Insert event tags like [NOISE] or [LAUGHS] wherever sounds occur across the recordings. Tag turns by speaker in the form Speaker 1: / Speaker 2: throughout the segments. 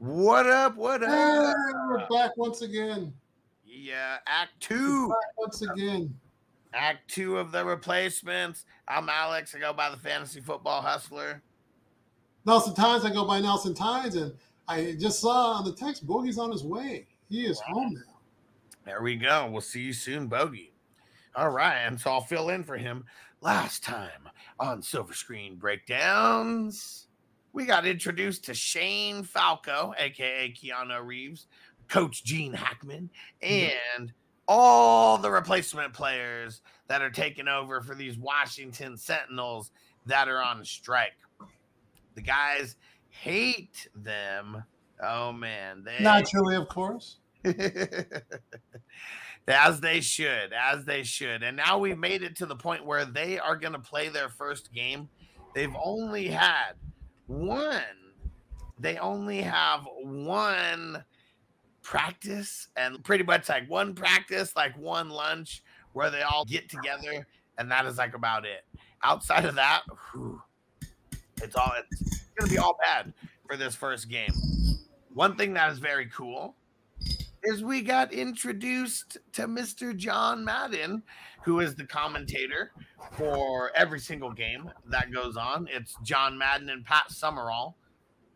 Speaker 1: What up? What up?
Speaker 2: Hey, we're back once again.
Speaker 1: Yeah, Act Two.
Speaker 2: back once again.
Speaker 1: Act Two of the replacements. I'm Alex. I go by the Fantasy Football Hustler.
Speaker 2: Nelson Tynes, I go by Nelson Tynes, and I just saw on the text Boogie's on his way. He is home now.
Speaker 1: There we go. We'll see you soon, Bogey. All right, and so I'll fill in for him. Last time on Silver Screen Breakdowns, we got introduced to Shane Falco, aka Keanu Reeves, Coach Gene Hackman, and all the replacement players that are taking over for these Washington Sentinels that are on strike. The guys hate them. Oh man, they
Speaker 2: Naturally, of course. [LAUGHS]
Speaker 1: as they should, as they should. And now we've made it to the point where they are going to play their first game. They've only had one, they only have one practice and pretty much like one practice, like one lunch where they all get together. And that is like about it. Outside of that, whew, it's all it's to be all bad for this first game. One thing that is very cool is we got introduced to Mr. John Madden, who is the commentator for every single game that goes on. It's John Madden and Pat Summerall.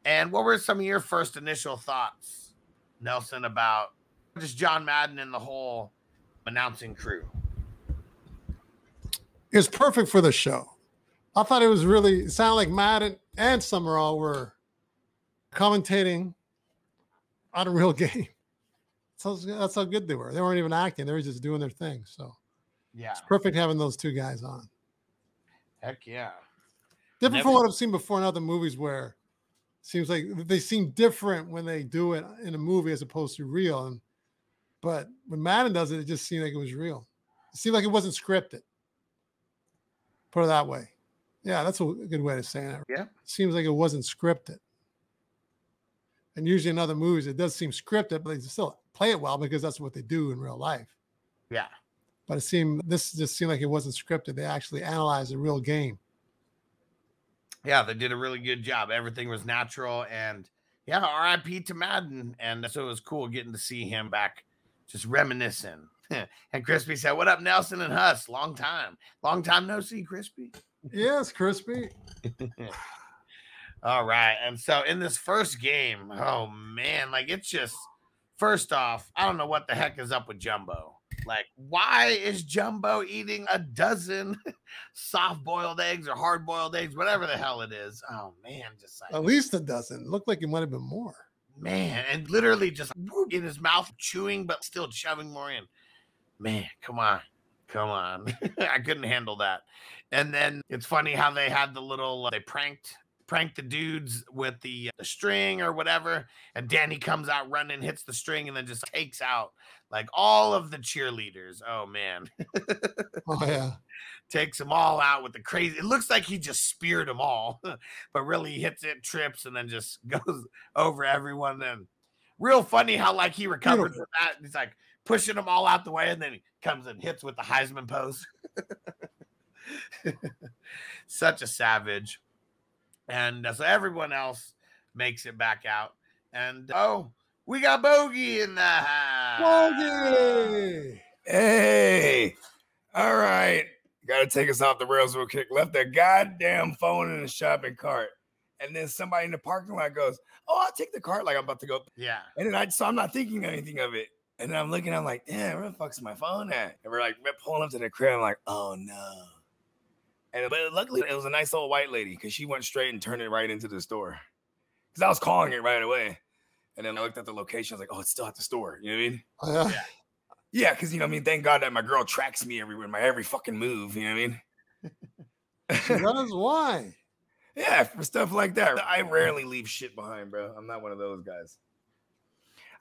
Speaker 1: And what were some of your first initial thoughts, Nelson, about just John Madden and the whole announcing crew?
Speaker 2: It was perfect for the show. I thought it was really it sounded like Madden and Summerall were commentating on a real [LAUGHS] game. So that's how good they were. They weren't even acting; they were just doing their thing. So
Speaker 1: Yeah.
Speaker 2: it's perfect having those two guys on.
Speaker 1: Heck yeah.
Speaker 2: Different
Speaker 1: Never-
Speaker 2: from what I've seen before in other movies, where it seems like they seem different when they do it in a movie as opposed to real. And but when Madden does it, it just seemed like it was real. It seemed like it wasn't scripted. Put it that way. Yeah, that's a good way of saying it.
Speaker 1: Yeah.
Speaker 2: It seems like it wasn't scripted. And usually in other movies, it does seem scripted, but they still play it well because that's what they do in real life.
Speaker 1: Yeah.
Speaker 2: But it seemed this just seemed like it wasn't scripted. They actually analyzed a real game.
Speaker 1: Yeah, they did a really good job. Everything was natural and yeah, RIP to Madden. And so it was cool getting to see him back just reminiscing. [LAUGHS] and Crispy said, What up, Nelson and Huss? Long time. Long time no see, Crispy.
Speaker 2: Yes, crispy. [LAUGHS]
Speaker 1: All right. And so in this first game, oh man, like it's just first off, I don't know what the heck is up with Jumbo. Like, why is Jumbo eating a dozen [LAUGHS] soft boiled eggs or hard boiled eggs, whatever the hell it is? Oh man, just like
Speaker 2: At least a dozen. Looked like it might have been more.
Speaker 1: man, and literally just in his mouth, chewing but still shoving more in. Man, come on, come on. [LAUGHS] I couldn't handle that. And then it's funny how they had the little uh, they pranked pranked the dudes with the, uh, the string or whatever, and Danny comes out running, hits the string, and then just takes out like all of the cheerleaders. Oh man, [LAUGHS]
Speaker 2: Oh yeah.
Speaker 1: takes them all out with the crazy. It looks like he just speared them all, [LAUGHS] but really hits it, trips, and then just [LAUGHS] goes over everyone. And real funny how like he recovered
Speaker 2: Beautiful.
Speaker 1: from that. He's like pushing them all out the way, and then he comes and hits with the Heisman pose. Such a savage. And uh, so everyone else makes it back out. And oh, we got Bogey in the house.
Speaker 2: Bogey!
Speaker 3: Hey, all right. Got to take us off the rails real quick. Left their goddamn phone in the shopping cart. And then somebody in the parking lot goes, Oh, I'll take the cart like I'm about to go.
Speaker 1: Yeah.
Speaker 3: And then I, so I'm not thinking anything of it. And then I'm looking, I'm like, Damn, where the fuck's my phone at? And we're like, we're pulling up to the crib. I'm like, Oh no. And but luckily, it was a nice old white lady because she went straight and turned it right into the store. Because I was calling it right away. And then I looked at the location. I was like, Oh, it's still at the store. You know what I mean?
Speaker 2: Oh, yeah.
Speaker 1: Yeah.
Speaker 3: Yeah, because you know, what I mean, thank God that my girl tracks me everywhere, my every fucking move. You know what I mean?
Speaker 2: That's. Why? [LAUGHS]
Speaker 3: Yeah, for stuff like that. I rarely leave shit behind, bro. I'm not one of those guys.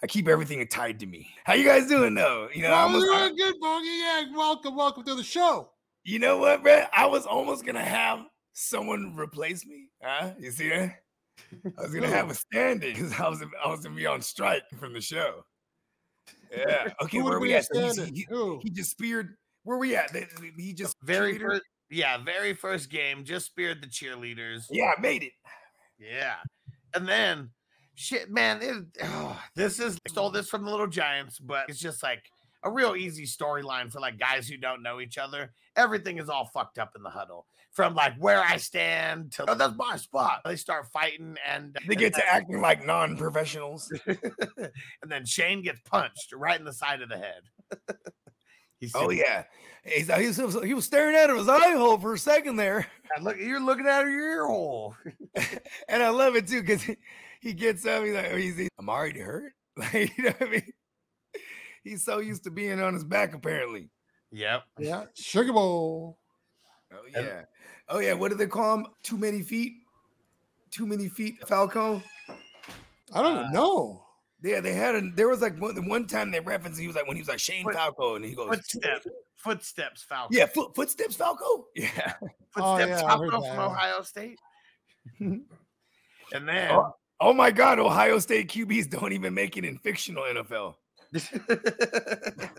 Speaker 3: I keep everything tied to me. How you guys doing though? You know, I
Speaker 2: Oh,
Speaker 3: almost-
Speaker 2: you're good, Bogey. Yeah, welcome, welcome to the show.
Speaker 3: you know what, bro? I was almost gonna have someone replace me. Huh? You see that? I was gonna have a stand-in because I was I was gonna be on strike from the show. Yeah. [LAUGHS] Okay, where we at? So He, he just speared. Where we at? He just
Speaker 1: Very
Speaker 3: cheerleader?
Speaker 1: first, yeah, very first game, just speared the cheerleaders.
Speaker 3: Yeah, I made it.
Speaker 1: Yeah. And then shit, man. It, oh, this is stole this from the Little Giants, but it's just like a real easy storyline for like guys who don't know each other. Everything is all fucked up in the huddle. From like where I stand to oh, that's my spot. They start fighting and
Speaker 3: They get to acting like non-professionals. [LAUGHS]
Speaker 1: and then Shane gets punched right in the side of the head. [LAUGHS] He's
Speaker 3: Oh yeah, He's, uh, he, was, he was staring out of his eye hole for a second there,
Speaker 1: and look, you're looking out of your ear hole. [LAUGHS]
Speaker 3: and I love it too because he, he gets up. He's like, he's, he's, "I'm already hurt." Like you know what I mean? He's so used to being on his back, apparently.
Speaker 1: Yep.
Speaker 2: Yeah, Sugar Bowl.
Speaker 3: Oh
Speaker 1: And-
Speaker 3: yeah, oh yeah. What do they call him? Too many feet. Too many feet, Falco.
Speaker 2: I don't
Speaker 1: Uh,
Speaker 2: know.
Speaker 3: Yeah, they had a. There was like one, one time they referenced. He was like when he was like Shane
Speaker 1: Foot-
Speaker 3: Falco, and he goes,
Speaker 1: Footsteps. Footsteps, Falcon.
Speaker 3: "Yeah, foot, footsteps, Falco." [LAUGHS] Yeah.
Speaker 2: Oh,
Speaker 1: Footsteps,
Speaker 2: yeah, I heard that,
Speaker 1: from. Ohio State. [LAUGHS] and then
Speaker 3: Oh. Oh my God, Ohio State QBs don't even make it in fictional NFL. [LAUGHS]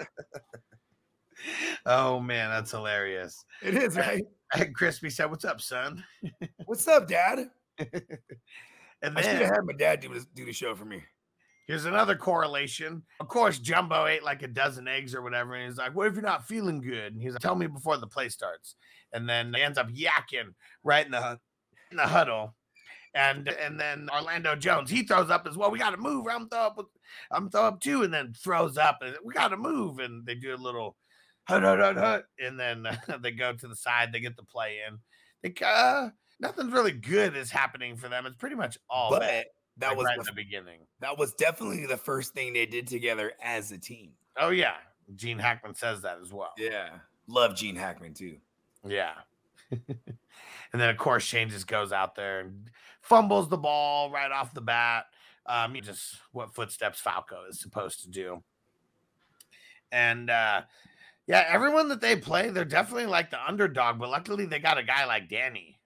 Speaker 1: oh man, that's hilarious.
Speaker 3: It is [LAUGHS] right.
Speaker 1: And Crispy said, "What's up, son?"
Speaker 3: What's up, Dad? [LAUGHS]
Speaker 1: And
Speaker 3: I should have had my dad do this, do the show for me.
Speaker 1: here's another correlation. Of course, Jumbo ate like a dozen eggs or whatever, and he's like, "What if you're not feeling good?" And he's like, "Tell me before the play starts." And then he ends up yakking right in the in the huddle. And and then Orlando Jones, he throws up as well. We got to move. I'm throw up. I'm throw up too, and then throws up, and we got to move. And they do a little hut hut hut hut, and then [LAUGHS] they go to the side. They get the play in. They uh, nothing's really good is happening for them. It's pretty much all
Speaker 3: but
Speaker 1: bad,
Speaker 3: that
Speaker 1: like,
Speaker 3: was
Speaker 1: right
Speaker 3: the,
Speaker 1: in the beginning.
Speaker 3: that was definitely the first thing they did together as a team.
Speaker 1: Oh yeah, Gene Hackman says that as well.
Speaker 3: Yeah, love Gene Hackman too.
Speaker 1: Yeah. [LAUGHS] and then of course Shane just goes out there and fumbles the ball right off the bat. Um, he just what footsteps Falco is supposed to do. And uh yeah, everyone that they play, they're definitely like the underdog, but luckily they got a guy like Danny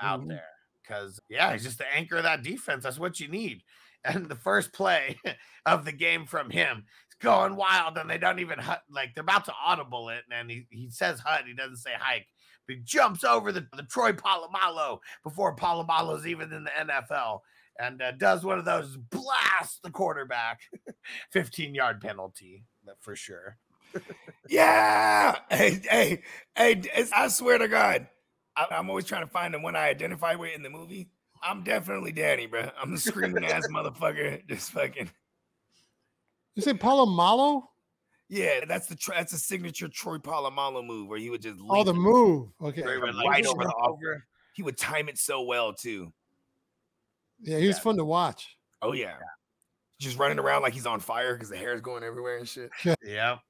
Speaker 1: out
Speaker 2: Mhm.
Speaker 1: there because yeah, he's just the anchor of that defense. That's what you need. And the first play [LAUGHS] of the game from him, it's going wild, and they don't even hut like they're about to audible it, and he, he says hut, he doesn't say hike. But he jumps over the, the Troy Polamalu before Polamalu's even in the NFL and uh, does one of those blasts the quarterback [LAUGHS] 15 yard penalty for sure.
Speaker 3: Yeah. Hey, hey, hey! I swear to God, I, I'm always trying to find the one I identify with in the movie. I'm definitely Danny, bro. I'm the screaming ass [LAUGHS] motherfucker. Just fucking.
Speaker 2: You say Polamalu?
Speaker 3: Yeah, that's the that's a signature Troy Polamalu move where he would just
Speaker 2: Oh, the move. Okay.
Speaker 1: Where he would,
Speaker 3: Right over the
Speaker 1: jump
Speaker 3: off-
Speaker 1: over.
Speaker 3: he would time it so well too.
Speaker 2: Yeah, he was
Speaker 1: Yeah.
Speaker 2: fun to watch.
Speaker 3: Oh yeah. Just running around like he's on fire because the hair is going everywhere and shit.
Speaker 1: Yep.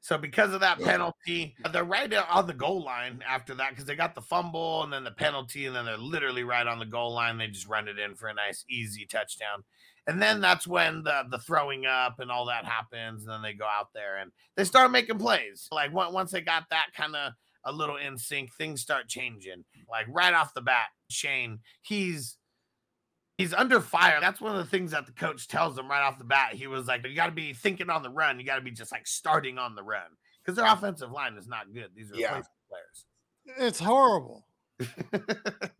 Speaker 1: So because of that penalty, uh, they're right on the goal line after that because they got the fumble and then the penalty, and then they're literally right on the goal line. They just run it in for a nice, easy touchdown. And then that's when the the throwing up and all that happens. And then they go out there and they start making plays. Like once they got that kind of a little in sync, things start changing. Like right off the bat, Shane, he's he's under fire. That's one of the things that the coach tells him right off the bat. He was like, "You got to be thinking on the run. You got to be just like starting on the run because their offensive line is not good. These are
Speaker 3: Yeah.
Speaker 1: players."
Speaker 2: It's horrible. [LAUGHS]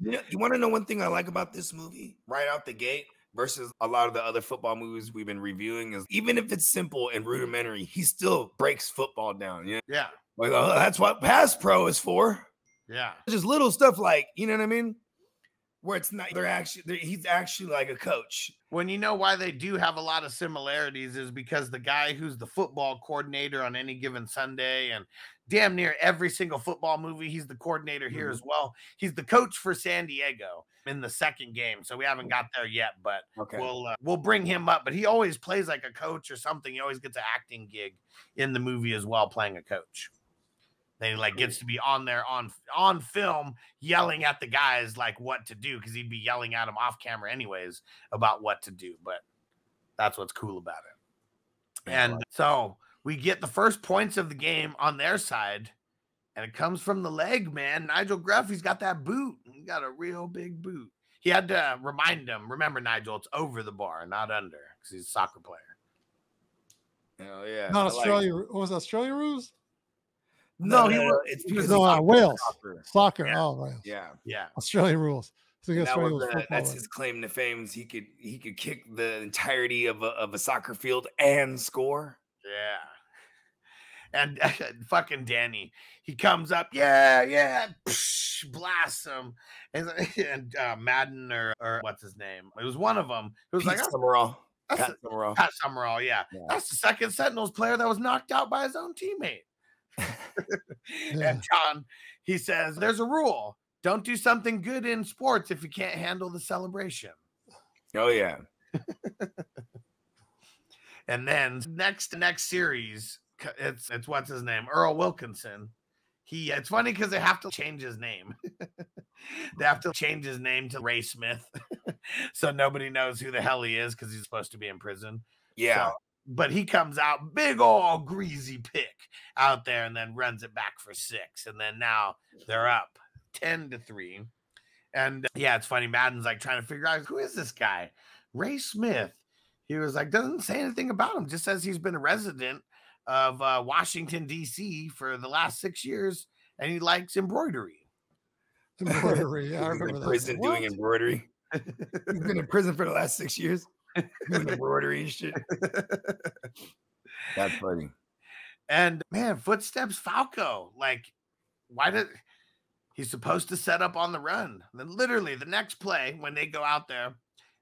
Speaker 3: You, know, you want to know one thing I like about this movie right out the gate versus a lot of the other football movies we've been reviewing is even if it's simple and rudimentary, he still breaks football down. Yeah,
Speaker 1: yeah,
Speaker 3: like oh, that's what pass pro is for.
Speaker 1: yeah,
Speaker 3: Just little stuff like you know what I mean, where it's not they're actually they're, he's actually like a coach.
Speaker 1: when you know why they do have a lot of similarities is because the guy who's the football coordinator on any given Sunday and damn near every single football movie, he's the coordinator here
Speaker 3: Mhm.
Speaker 1: as well. He's the coach for San Diego in the second game, so we haven't got there yet, but
Speaker 3: Okay,
Speaker 1: we'll uh, we'll bring him up. But he always plays like a coach or something. He always gets an acting gig in the movie as well, playing a coach. Then he like gets to be on there on on film, yelling at the guys like what to do because he'd be yelling at them off camera anyways about what to do. But that's what's cool about it.
Speaker 3: Yeah, I
Speaker 1: And so we get the first points of the game on their side, and it comes from the leg, man. Nigel Gruffy's got that boot. He got a real big boot. He had to remind him, remember, Nigel, it's over the bar, not under, because he's a soccer player.
Speaker 3: Hell yeah,
Speaker 2: Not
Speaker 3: I like-
Speaker 2: Australia. what was it, Australia rules?
Speaker 3: No,
Speaker 1: No, he
Speaker 3: no,
Speaker 1: was-
Speaker 3: it's
Speaker 1: he was
Speaker 3: because
Speaker 2: No,
Speaker 3: he's
Speaker 2: uh,
Speaker 3: on
Speaker 2: Wales.
Speaker 3: soccer.
Speaker 2: Soccer.
Speaker 1: Yeah.
Speaker 2: Oh, right.
Speaker 3: Yeah,
Speaker 1: Yeah.
Speaker 2: Australian rules. So he
Speaker 3: And
Speaker 2: got
Speaker 3: that was, uh, that's his claim to fame. Is he could he could kick the entirety of a, of a soccer field and score.
Speaker 1: Yeah. [LAUGHS] [LAUGHS] And fucking Danny, he comes up, yeah, yeah, psh, blasts him. And, [LAUGHS] and uh, Madden or, or what's his name? It was one of them. It was
Speaker 3: Pete
Speaker 1: like, oh,
Speaker 3: Summerall.
Speaker 1: that's
Speaker 3: Pat Summerall.
Speaker 1: Pat Summerall, yeah.
Speaker 3: Yeah.
Speaker 1: That's the second Sentinels player that was knocked out by his own teammate. [LAUGHS]
Speaker 2: Yeah.
Speaker 1: And John, he says, there's a rule. Don't do something good in sports if you can't handle the celebration.
Speaker 3: Oh yeah. [LAUGHS]
Speaker 1: And then next next series, it's it's what's his name, Earl Wilkinson. He it's funny because they have to change his name. [LAUGHS] they have to change his name to Ray Smith, so nobody knows who the hell he is because he's supposed to be in prison.
Speaker 3: Yeah.
Speaker 1: So- but he comes out big old greasy pick out there and then runs it back for six. And then now they're up 10 to 3. And yeah, it's funny. Madden's like trying to figure out who is this guy? Ray Smith. He was like, doesn't say anything about him, just says he's been a resident of uh, Washington, D.C. for the last six years and he likes embroidery.
Speaker 2: Embroidery. Yeah, I [LAUGHS] remember
Speaker 3: in
Speaker 2: that.
Speaker 3: prison doing
Speaker 2: What?
Speaker 3: embroidery. [LAUGHS] He's been in prison for the last six years doing embroidery and shit. That's funny.
Speaker 1: And man, footsteps Falco. Like, why did he's supposed to set up on the run? Then literally the next play when they go out there,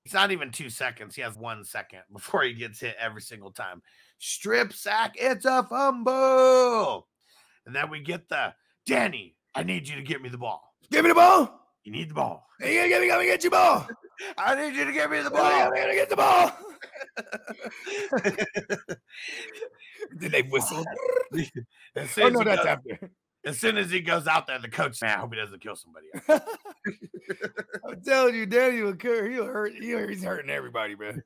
Speaker 1: it's not even two seconds. He has one second before he gets hit every single time. Strip sack, it's a fumble. And then we get the Danny, I need you to get me the ball.
Speaker 3: Give me the ball.
Speaker 1: You need the ball.
Speaker 3: Hey, you gotta, gotta get your ball.
Speaker 1: I need you to give me the
Speaker 3: Ball.
Speaker 1: ball.
Speaker 3: gotta get the ball. [LAUGHS] Did they whistle? [LAUGHS]
Speaker 1: as, oh, soon
Speaker 3: Oh
Speaker 1: as
Speaker 3: no,
Speaker 1: he
Speaker 3: that's
Speaker 1: goes,
Speaker 3: after.
Speaker 1: as soon as he goes out there, the coach, man, I hope he doesn't kill somebody. else." [LAUGHS]
Speaker 3: I'm telling you, Danny will he'll hurt. He'll, he's hurting everybody, man.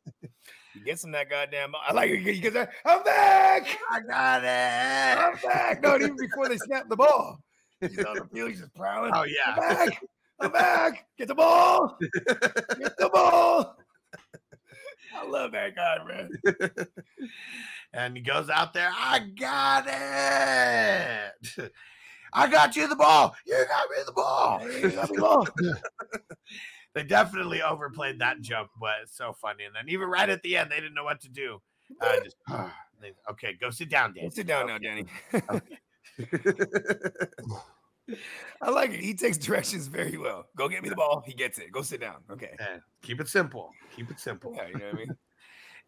Speaker 3: He gets him that goddamn. I like it. He gets that. I'm back.
Speaker 1: I got it.
Speaker 3: I'm back. No, even before they snap the ball, he's on the field. He's just prowling.
Speaker 1: Oh
Speaker 3: I'm
Speaker 1: yeah.
Speaker 3: Back. I'm back. Get the ball. Get the ball. I love that guy, man.
Speaker 1: and he goes out there. I got it. I got you the ball. You got me the ball.
Speaker 3: You got me the ball.
Speaker 1: they definitely overplayed that joke, but it's so funny. And then even right at the end, they didn't know what to do. Uh, just [SIGHS] okay, go sit down, Dan.
Speaker 3: Sit down now, Danny. [LAUGHS] I like it. He takes directions very well. Go get me the ball. He gets it. Go sit down. Okay.
Speaker 1: Yeah, Keep it simple. Keep it simple.
Speaker 3: Yeah, you know what I mean? [LAUGHS]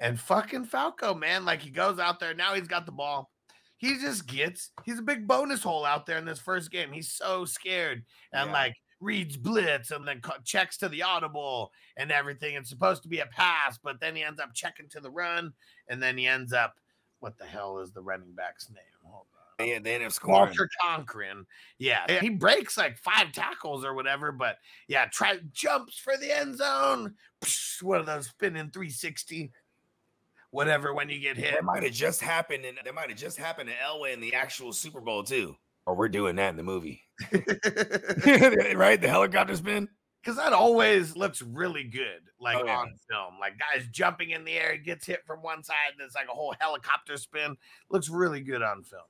Speaker 1: And fucking Falco, man, like he goes out there. Now he's got the ball. He just gets, he's a big bonus hole out there in this first game. He's so scared and
Speaker 3: Yeah.
Speaker 1: like reads blitz and then checks to the audible and everything. It's supposed to be a pass, but then he ends up checking to the run and then he ends up, what the hell is the running back's name? Hold on.
Speaker 3: Yeah, they end up scoring.
Speaker 1: Walter Cochran. Yeah, he breaks like five tackles or whatever, but yeah, try jumps for the end zone. Psh, One of those spinning 360, whatever when you get hit.
Speaker 3: That might have just happened, and that might have just happened to Elway in the actual Super Bowl too. Or we're doing that in the movie, [LAUGHS] [LAUGHS] right? The helicopter spin.
Speaker 1: Because that always looks really good, like
Speaker 3: Oh, yeah.
Speaker 1: on film. Like guys jumping in the air, gets hit from one side, and it's like a whole helicopter spin. Looks really good on film.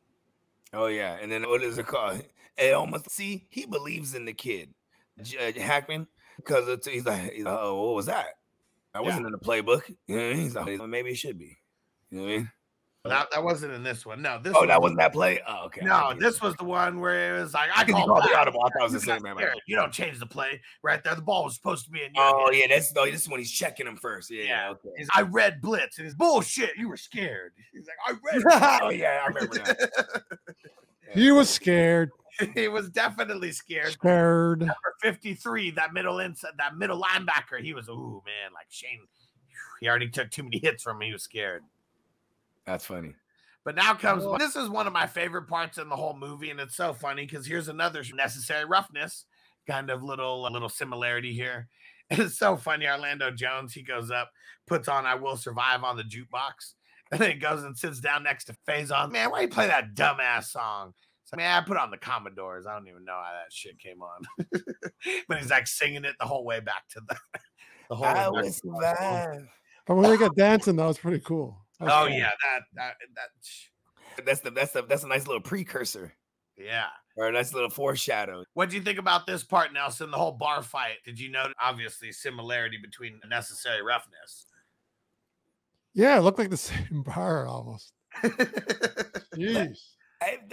Speaker 3: Oh yeah, and then what is it called? [LAUGHS] Almost see he believes in the kid, J- uh, Hackman, because he's like, he's like, oh, what was that? I wasn't in the playbook. You know, I mean? he's like, maybe it should be. You know what I mean?
Speaker 1: That, that wasn't in this one. No, this
Speaker 3: Oh,
Speaker 1: one
Speaker 3: that
Speaker 1: was-
Speaker 3: wasn't that play. Oh, okay.
Speaker 1: No, this was the one where it was like I
Speaker 3: I can
Speaker 1: called
Speaker 3: call the audible. I thought it was the
Speaker 1: You
Speaker 3: same man.
Speaker 1: You don't change the play right there. The ball was supposed to be in your
Speaker 3: Oh
Speaker 1: hand.
Speaker 3: yeah, that's no. This is when he's checking him first. Yeah, yeah.
Speaker 1: Yeah.
Speaker 3: okay.
Speaker 1: He's, I read blitz and it's bullshit. You were scared. [LAUGHS] He's like, I read. [LAUGHS]
Speaker 3: oh yeah, I remember that. [LAUGHS]
Speaker 2: He was scared.
Speaker 1: he was definitely scared.
Speaker 2: Scared.
Speaker 1: Number 53, that middle inside, that middle linebacker, he was, ooh, man, like Shane, he already took too many hits from me. He was scared.
Speaker 3: That's funny.
Speaker 1: But now comes this is one of my favorite parts in the whole movie, and it's so funny because here's another necessary roughness kind of little little similarity here. [LAUGHS] It's so funny. Orlando Jones, he goes up, puts on "I Will Survive" on the jukebox, and then he goes and sits down next to Faizon. Man, why you play that dumbass song? So, man, I put on the Commodores. I don't even know how that shit came on, [LAUGHS] but he's like singing it the whole way back to the. [LAUGHS] the whole way
Speaker 3: I
Speaker 1: back
Speaker 3: will
Speaker 1: to
Speaker 3: survive.
Speaker 2: But when they got dancing, that was pretty cool. That was
Speaker 1: Oh yeah, that that that.
Speaker 3: That's the that's the that's a nice little precursor.
Speaker 1: Yeah.
Speaker 3: Or a nice little foreshadow.
Speaker 1: What do you think about this part, Nelson? The whole bar fight. Did you note obviously similarity between necessary roughness?
Speaker 2: Yeah, it looked like the [LAUGHS] same bar almost. Jeez.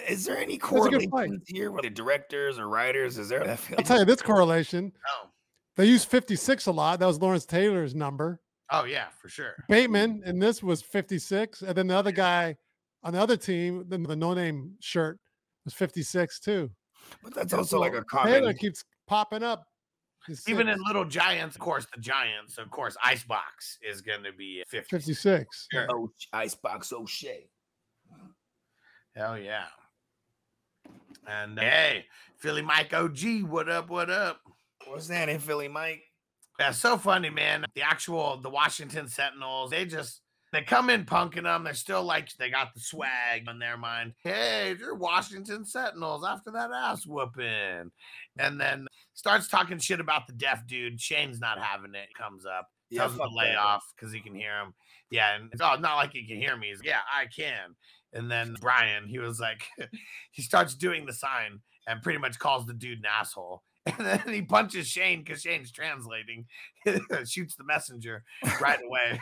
Speaker 3: Is there any
Speaker 2: a good fight.
Speaker 3: correlations here with the directors or writers? Is there?
Speaker 2: I'll tell you this correlation.
Speaker 1: Oh,
Speaker 2: They used 56 a lot. That was Lawrence Taylor's number.
Speaker 1: Oh yeah, for sure.
Speaker 2: Bateman and this was 56. And then the other guy on the other team, the, the no name shirt was 56 too.
Speaker 3: But that's also like a
Speaker 2: Taylor
Speaker 3: common.
Speaker 2: keeps popping up.
Speaker 1: Even in Little Giants, of course, the Giants, of course, Icebox is going to be 50.
Speaker 2: 56.
Speaker 1: Sure.
Speaker 3: Oh, Icebox O'Shea.
Speaker 1: Hell yeah. And uh, hey, Philly Mike OG, what up? What up?
Speaker 3: What's that in Philly, Mike?
Speaker 1: That's so funny, man. The actual the Washington Sentinels, they just they come in punking them. They're still like they got the swag on their mind. Hey, you're Washington Sentinels after that ass whooping, and then starts talking shit about the deaf dude. Shane's not having it. Comes up, tells him to lay off because he can hear him. Yeah, and it's, oh, not like he can hear me. He's yeah, I can. And then Brian, he was like, [LAUGHS] he starts doing the sign and pretty much calls the dude an asshole. [LAUGHS] And then he punches Shane because Shane's translating, [LAUGHS] shoots the messenger right [LAUGHS] away.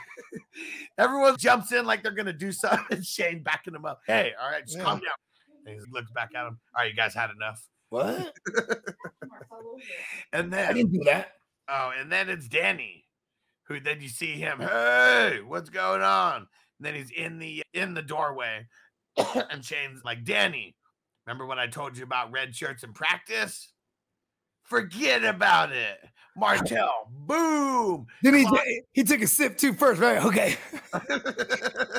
Speaker 1: Everyone jumps in like they're gonna do something. Shane backing him up. Hey, all right, just
Speaker 2: Yeah.
Speaker 1: calm down. And he looks back at him. All right, you guys had enough.
Speaker 3: What?
Speaker 1: And then I
Speaker 3: didn't do that.
Speaker 1: Oh, and then it's Danny, who then you see him. Hey, what's going on? And then he's in the in the doorway, [COUGHS] and Shane's like, Danny, remember when I told you about red shirts in practice? Forget about it, Martel. Boom.
Speaker 3: Then he, he took a sip too first, right? Okay. [LAUGHS]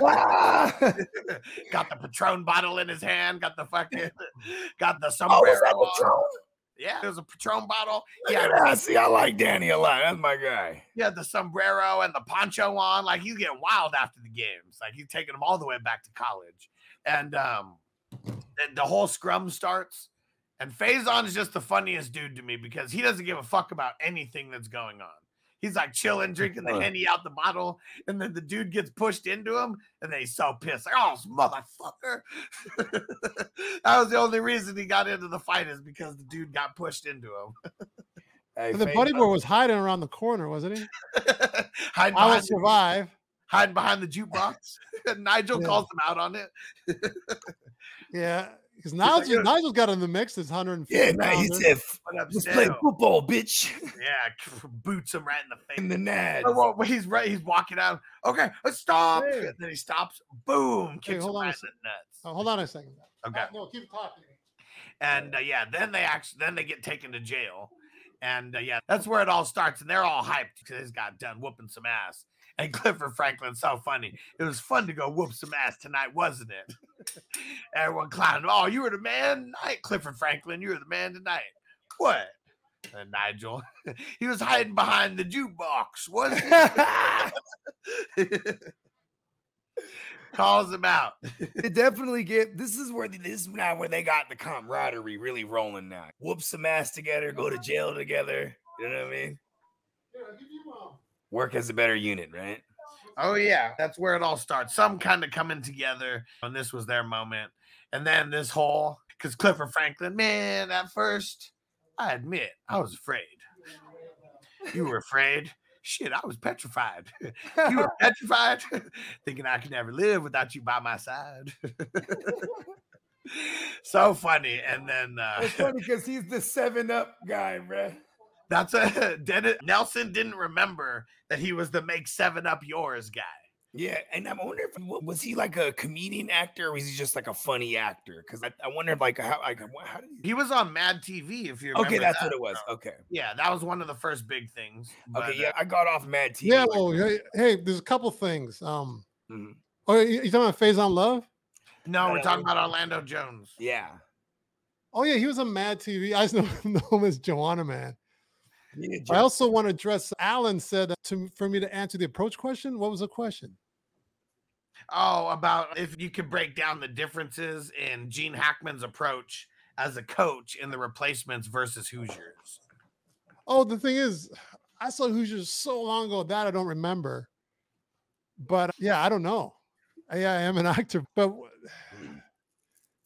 Speaker 3: Ah!
Speaker 1: got the Patron bottle in his hand. Got the fucking, got the
Speaker 3: oh,
Speaker 1: sombrero.
Speaker 3: was that
Speaker 1: on.
Speaker 3: Patron?
Speaker 1: Yeah, there's a Patron bottle. Yeah,
Speaker 3: that. See, I like Danny a lot. That's my guy.
Speaker 1: Yeah, the sombrero and the poncho on. Like he's get wild after the games. Like he's taking them all the way back to college. And um the, the whole scrum starts. And Faizon is just the funniest dude to me because he doesn't give a fuck about anything that's going on. He's like chilling, drinking the henny out the bottle, and then the dude gets pushed into him, and then he's so pissed, like, "Oh, motherfucker!" [LAUGHS] that was the only reason he got into the fight is because the dude got pushed into him.
Speaker 3: Hey,
Speaker 2: the buddy boy was hiding around the corner, wasn't he? [LAUGHS]
Speaker 1: hiding,
Speaker 2: I will
Speaker 1: behind the,
Speaker 2: survive.
Speaker 1: hiding behind the jukebox. [LAUGHS] Nigel
Speaker 2: Yeah.
Speaker 1: calls him out on it.
Speaker 2: Yeah. Because
Speaker 1: like,
Speaker 2: Nigel,
Speaker 1: "Yeah."
Speaker 2: Nigel's got in the mix. This 150.
Speaker 3: Yeah, nah, he
Speaker 2: pounder.
Speaker 3: said, let's play football, bitch. [LAUGHS]
Speaker 1: Yeah, boots him right in the face.
Speaker 3: In the net.
Speaker 1: Oh, well, he's right. He's walking out. Okay, uh, stop.
Speaker 2: Yeah.
Speaker 1: And then he stops. Boom. Kicks
Speaker 2: hold
Speaker 1: him
Speaker 2: on a
Speaker 1: right in
Speaker 2: sec-
Speaker 1: the nuts.
Speaker 2: Oh, hold on a second.
Speaker 1: Okay.
Speaker 2: Uh, no, keep talking.
Speaker 1: And uh, yeah, then they actually then they get taken to jail. And uh, yeah, that's where it all starts. And they're all hyped because they got done whooping some ass. And [LAUGHS] Clifford Franklin's so funny. It was fun to go whoop some ass tonight, wasn't it? Everyone clowning. Oh, you were the man tonight, Clifford Franklin. You were the man tonight. What? And Nigel, [LAUGHS] he was hiding behind the jukebox, wasn't? [LAUGHS] Calls him out. [LAUGHS]
Speaker 3: It definitely get this is where the- this is now where they got the camaraderie really rolling now. Whoop some ass together, go to jail together. You know what I mean? Yeah, um, Work as a better unit, right?
Speaker 1: Oh yeah, that's where it all starts. Some kind of coming together, and this was their moment. And then this whole because Clifford Franklin, man, at first, I admit I was afraid. You were afraid. Shit, I was petrified. You were petrified, [LAUGHS] thinking I could never live without you by my side. [LAUGHS] so funny. And then uh,
Speaker 3: It's funny because he's the seven up guy, bruh.
Speaker 1: That's a [LAUGHS] Dennis, Nelson didn't remember that he was the make seven up yours guy.
Speaker 3: Yeah, and I wonder if was he like a comedian actor or was he just like a funny actor? Because I, I wonder if like how like wha- how did he?
Speaker 1: He was on Mad TV, if you remember.
Speaker 3: Okay, that's
Speaker 1: that.
Speaker 3: what it was. Okay,
Speaker 1: Yeah, that was one of the first big things. but,
Speaker 3: okay,
Speaker 1: uh,
Speaker 3: yeah, I got off Mad TV.
Speaker 2: Yeah,
Speaker 3: like-
Speaker 2: well, hey, hey, there's a couple things. Um,
Speaker 3: Mhm.
Speaker 2: oh, you, you talking about Faizon Love?
Speaker 1: no, we're
Speaker 3: Uh,
Speaker 1: talking about Orlando Jones.
Speaker 3: yeah.
Speaker 2: Oh yeah, he was on Mad TV. I just [LAUGHS] know, know him as Joanna Man.
Speaker 3: Yeah,
Speaker 2: I also want to address. Alan said to for me to answer the approach question. What was the question?
Speaker 1: Oh, about if you could break down the differences in Gene Hackman's approach as a coach in the replacements versus Hoosiers.
Speaker 2: Oh, the thing is, I saw Hoosiers so long ago that I don't remember. But yeah, I don't know. I, I am an [LAUGHS] actor, but w-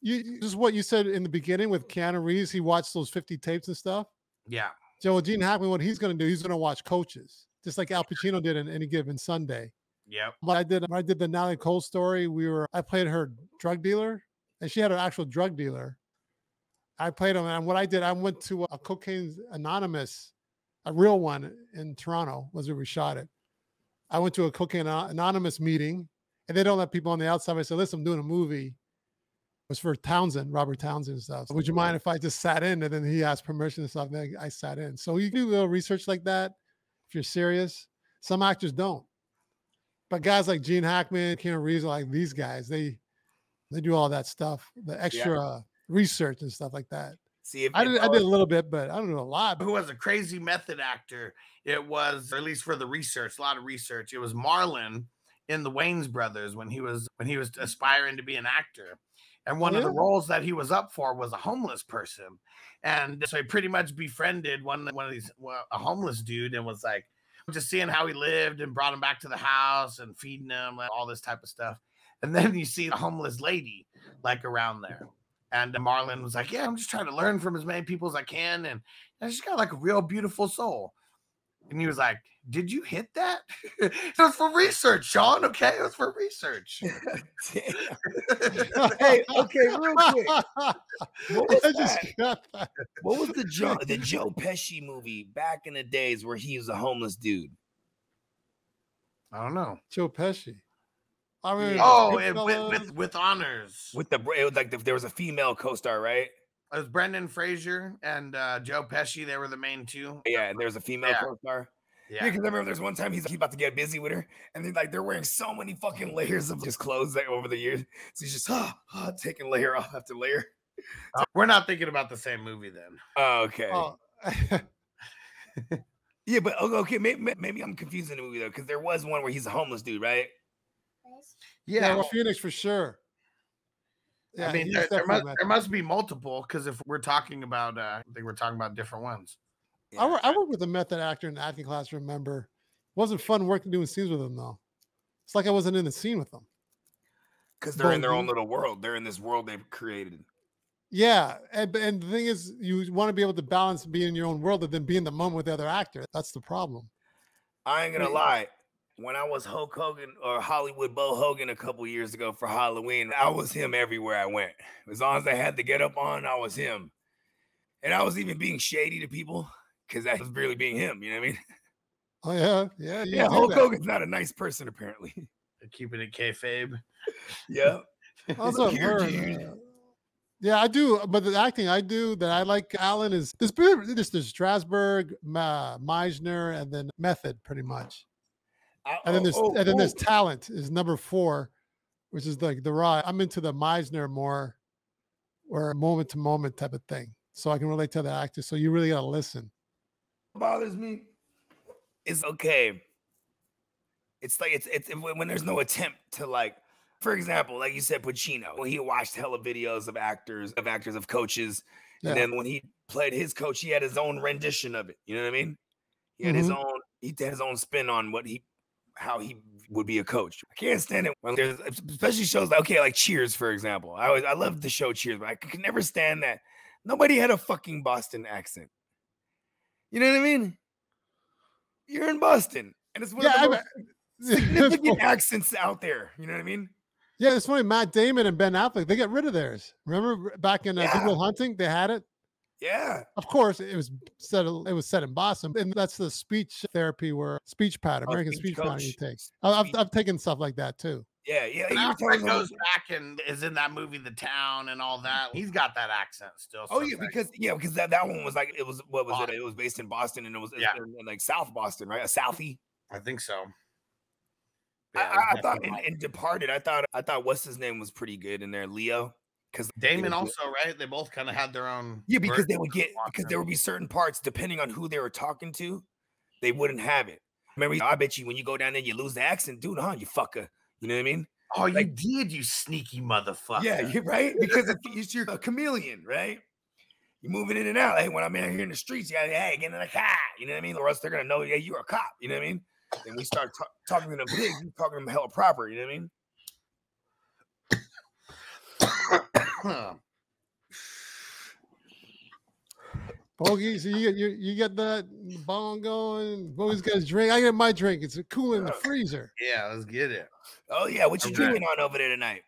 Speaker 2: you you- this is what you said in the beginning with Keanu Reeves. He watched those 50 tapes and stuff.
Speaker 1: Yeah.
Speaker 2: So Gene Hackman, what he's going to do, he's going to watch coaches, just like Al Pacino did in any given Sunday.
Speaker 1: Yeah.
Speaker 2: But I did, when I did the Natalie Cole story. We were, I played her drug dealer, and she had an actual drug dealer. I played him, and what I did, I went to a Cocaine Anonymous, a real one in Toronto, was where we shot it. I went to a Cocaine Anonymous meeting, and they don't let people on the outside. I said, "Listen, I'm doing a movie." Was for Townsend, Robert Townsend and stuff. Would you mind if I just sat in? And then he asked permission and stuff. Then I sat in. So you do a little research like that if you're serious. Some actors don't. But guys like Gene Hackman, Keanu Reeves, like these guys, they they do all that stuff, the extra research and stuff like that.
Speaker 3: See, if,
Speaker 2: I did I did a little bit, but I don't know a lot.
Speaker 1: Who was a crazy method actor? It was, or at least for the research, a lot of research. It was Marlon in the Wayans Brothers when he was when he was aspiring to be an actor. And one of the roles that he was up for was a homeless person. And so he pretty much befriended one, one of these, well, a homeless dude, and was like, just seeing how he lived and brought him back to the house and feeding him, like, all this type of stuff. And then you see the homeless lady like around there. And Marlon was like, Yeah, I'm just trying to learn from as many people as I can. And, and she's got like a real beautiful soul. And he was like, Did you hit that? [LAUGHS] it was for research, Sean. Okay. It was for research. [LAUGHS]
Speaker 3: hey, okay, real quick. What was [LAUGHS]
Speaker 2: I just
Speaker 3: that?
Speaker 2: got that.
Speaker 3: What was the Joe the Joe Pesci movie back in the days where he was a homeless dude?
Speaker 1: I don't know.
Speaker 2: Joe Pesci. I mean,
Speaker 1: Oh, and with, with, with honors.
Speaker 3: With the it was like the, there was a female co-star, right?
Speaker 1: It was Brendan Fraser and uh, Joe Pesci. They were the main two.
Speaker 3: Yeah, and there was a female
Speaker 1: Yeah.
Speaker 3: co-star. Yeah,
Speaker 1: Yeah.
Speaker 3: because I remember there's one time he's, he's about to get busy with her, and then like they're wearing so many fucking layers of his clothes like, over the years. So he's just ah, ah, taking layer off after layer.
Speaker 1: Uh, We're not thinking about the same movie then. [LAUGHS]
Speaker 3: Oh, okay.
Speaker 2: Oh,
Speaker 3: Yeah, but okay, okay maybe, maybe I'm confusing the movie though, because there was one where he's a homeless dude, right?
Speaker 2: yeah,
Speaker 1: Yeah.
Speaker 2: well, Phoenix for sure.
Speaker 1: I mean, there, there, must, there must be multiple because if we're talking about, uh, I think we're talking about different ones.
Speaker 2: I, wor- I worked with a method actor in acting class. Remember, it wasn't fun working doing scenes with them though. It's like I wasn't in the scene with them.
Speaker 3: because they're in their own little world. They're in this world they've created.
Speaker 2: Yeah, and and the thing is, you want to be able to balance being in your own world and then being in the moment with the other actor. That's the problem.
Speaker 3: I ain't gonna lie. When I was Hulk Hogan or Hollywood Bo Hogan a couple years ago for Halloween, I was him everywhere I went. As long as I had to get up on, I was him. And I was even being shady to people because I was really being him. You know what I mean?
Speaker 2: Oh yeah, yeah,
Speaker 3: Yeah,
Speaker 2: do
Speaker 3: Hulk
Speaker 2: that.
Speaker 3: Hogan's not a nice person, apparently.
Speaker 1: Keeping it kayfabe.
Speaker 3: yeah. [LAUGHS]
Speaker 2: Also,
Speaker 3: Look here,
Speaker 2: her, uh, yeah, I do. But the acting I do that I like, Alan, is this. This there's Strasberg, Ma, Meisner, and then Method, pretty much.
Speaker 3: I-
Speaker 2: And then
Speaker 3: oh,
Speaker 2: there's
Speaker 3: oh,
Speaker 2: and then there's
Speaker 3: oh.
Speaker 2: Talent is number four, which is like the raw. I'm into the Meisner more, or moment to moment type of thing, so I can relate to the actor. So you really gotta listen.
Speaker 3: What bothers me It's okay. It's like it's it's when there's no attempt to like, for example, like you said, Pacino. When he watched hella videos of actors, of actors, of coaches,
Speaker 2: Yeah.
Speaker 3: and then when he played his coach, he had his own rendition of it. You know what I mean? He had his
Speaker 2: Mhm.
Speaker 3: own. He had his own spin on what he, how he would be a coach. I can't stand it when there's especially shows like okay, like Cheers, for example. I always I love the show Cheers, but I could never stand that nobody had a fucking Boston accent. You know what I mean? You're in Boston, and it's one
Speaker 2: Yeah,
Speaker 3: of the most [LAUGHS] significant accents out there. You know what I mean?
Speaker 2: yeah, it's funny. Matt Damon and Ben Affleck they got rid of theirs. Remember back in uh,
Speaker 3: Yeah.
Speaker 2: Hunting, they had it.
Speaker 3: Yeah.
Speaker 2: Of course, it was said It was said in Boston, and that's the speech therapy where speech pattern,
Speaker 3: Oh,
Speaker 2: American
Speaker 3: speech
Speaker 2: speech pattern you take. I- I've, I've taken stuff like that too.
Speaker 3: Yeah, yeah.
Speaker 1: And
Speaker 3: You were
Speaker 1: Affleck
Speaker 3: telling
Speaker 1: goes back and is in that movie The Town and all that. He's got that accent still.
Speaker 3: Oh yeah, because yeah, because that, that one was like it was what was
Speaker 1: Boston.
Speaker 3: it? It was based in Boston and it was
Speaker 1: Yeah.
Speaker 3: in, in, like South Boston, right? A Southie.
Speaker 1: I think so.
Speaker 3: I-
Speaker 1: Yeah,
Speaker 3: I, I
Speaker 1: it's
Speaker 3: thought
Speaker 1: definitely
Speaker 3: in, in Departed, I thought I thought what's his name was pretty good in there, Leo. Because
Speaker 1: Damon also, right? They both kind of had their own.
Speaker 3: Yeah, because they would get because there would be certain parts depending on who they were talking to, they wouldn't have it. Remember, I bet you when you go down there, you lose the accent, dude, huh? You fucker. You know what I mean?
Speaker 1: Oh, you did, you sneaky motherfucker.
Speaker 3: Yeah, you're right. Because if it's you're a chameleon, right? You're moving in and out. Hey, when I'm out here in the streets, you gotta, hey, get in the car. You know what I mean? Or else they're gonna know, yeah, you're a cop. You know what I mean? Then we start ta- talking to them big, talking to them hella proper. You know what I mean?
Speaker 2: Bogey, so you get you, you get that bong going. Bogey's got his drink. I get my drink. It's cool in the freezer.
Speaker 1: yeah, let's get it.
Speaker 3: Oh yeah, what you
Speaker 1: Okay.
Speaker 3: drinking on over there tonight?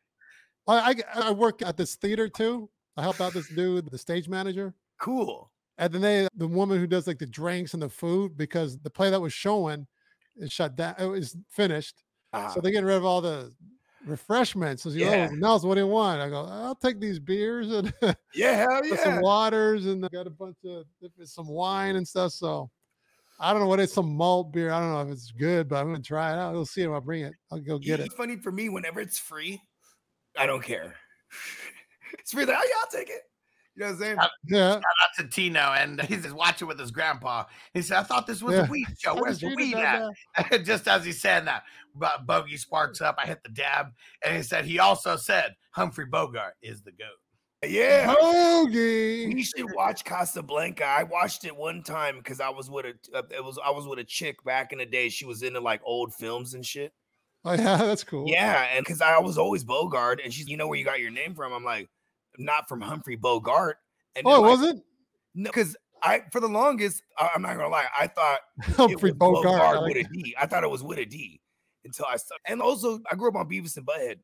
Speaker 2: I, I I work at this theater too. I help out this dude, the stage manager.
Speaker 3: Cool.
Speaker 2: And then they, the woman who does like the drinks and the food, because the play that was showing is shut down. It was finished.
Speaker 3: Uh-huh.
Speaker 2: So they get rid of all the refreshments. So goes,
Speaker 3: Yeah.
Speaker 2: oh, Nels, what do you want? I go, I'll take these beers and [LAUGHS]
Speaker 3: yeah, hell
Speaker 2: some waters and I got a bunch of some wine and stuff. So I don't know what it's some malt beer. I don't know if it's good, but I'm gonna try it out. We'll see if I bring it. I'll go get it.
Speaker 3: It's funny for me whenever it's free, I don't care. [LAUGHS] it's free. Like, oh, yeah, I'll take it. You know what I'm saying?
Speaker 2: Yeah.
Speaker 1: Shout out to Tino, and [LAUGHS] he's just watching with his grandpa. He said, "I thought this was
Speaker 2: Yeah.
Speaker 1: a weed show. Where's
Speaker 2: just
Speaker 1: the weed at?" [LAUGHS] just as he said that, Bo- Bogey sparks up. I hit the dab, and he said he also said Humphrey Bogart is the goat.
Speaker 3: Yeah.
Speaker 2: Bogey.
Speaker 3: You should watch Casablanca. I watched it one time because I was with a uh, it was I was with a chick back in the day. She was into like old films and shit.
Speaker 2: Oh yeah, [LAUGHS] that's cool.
Speaker 3: Yeah, and because I was always Bogart, and she's you know where you got your name from. I'm like, not from Humphrey Bogart. And
Speaker 2: Oh, it
Speaker 3: like,
Speaker 2: wasn't
Speaker 3: no, because I for the longest I, I'm not gonna lie, I thought [LAUGHS]
Speaker 2: Humphrey
Speaker 3: it was
Speaker 2: Bogart. I
Speaker 3: with a D. I thought it was with a D until I started. And also, I grew up on Beavis and Butthead.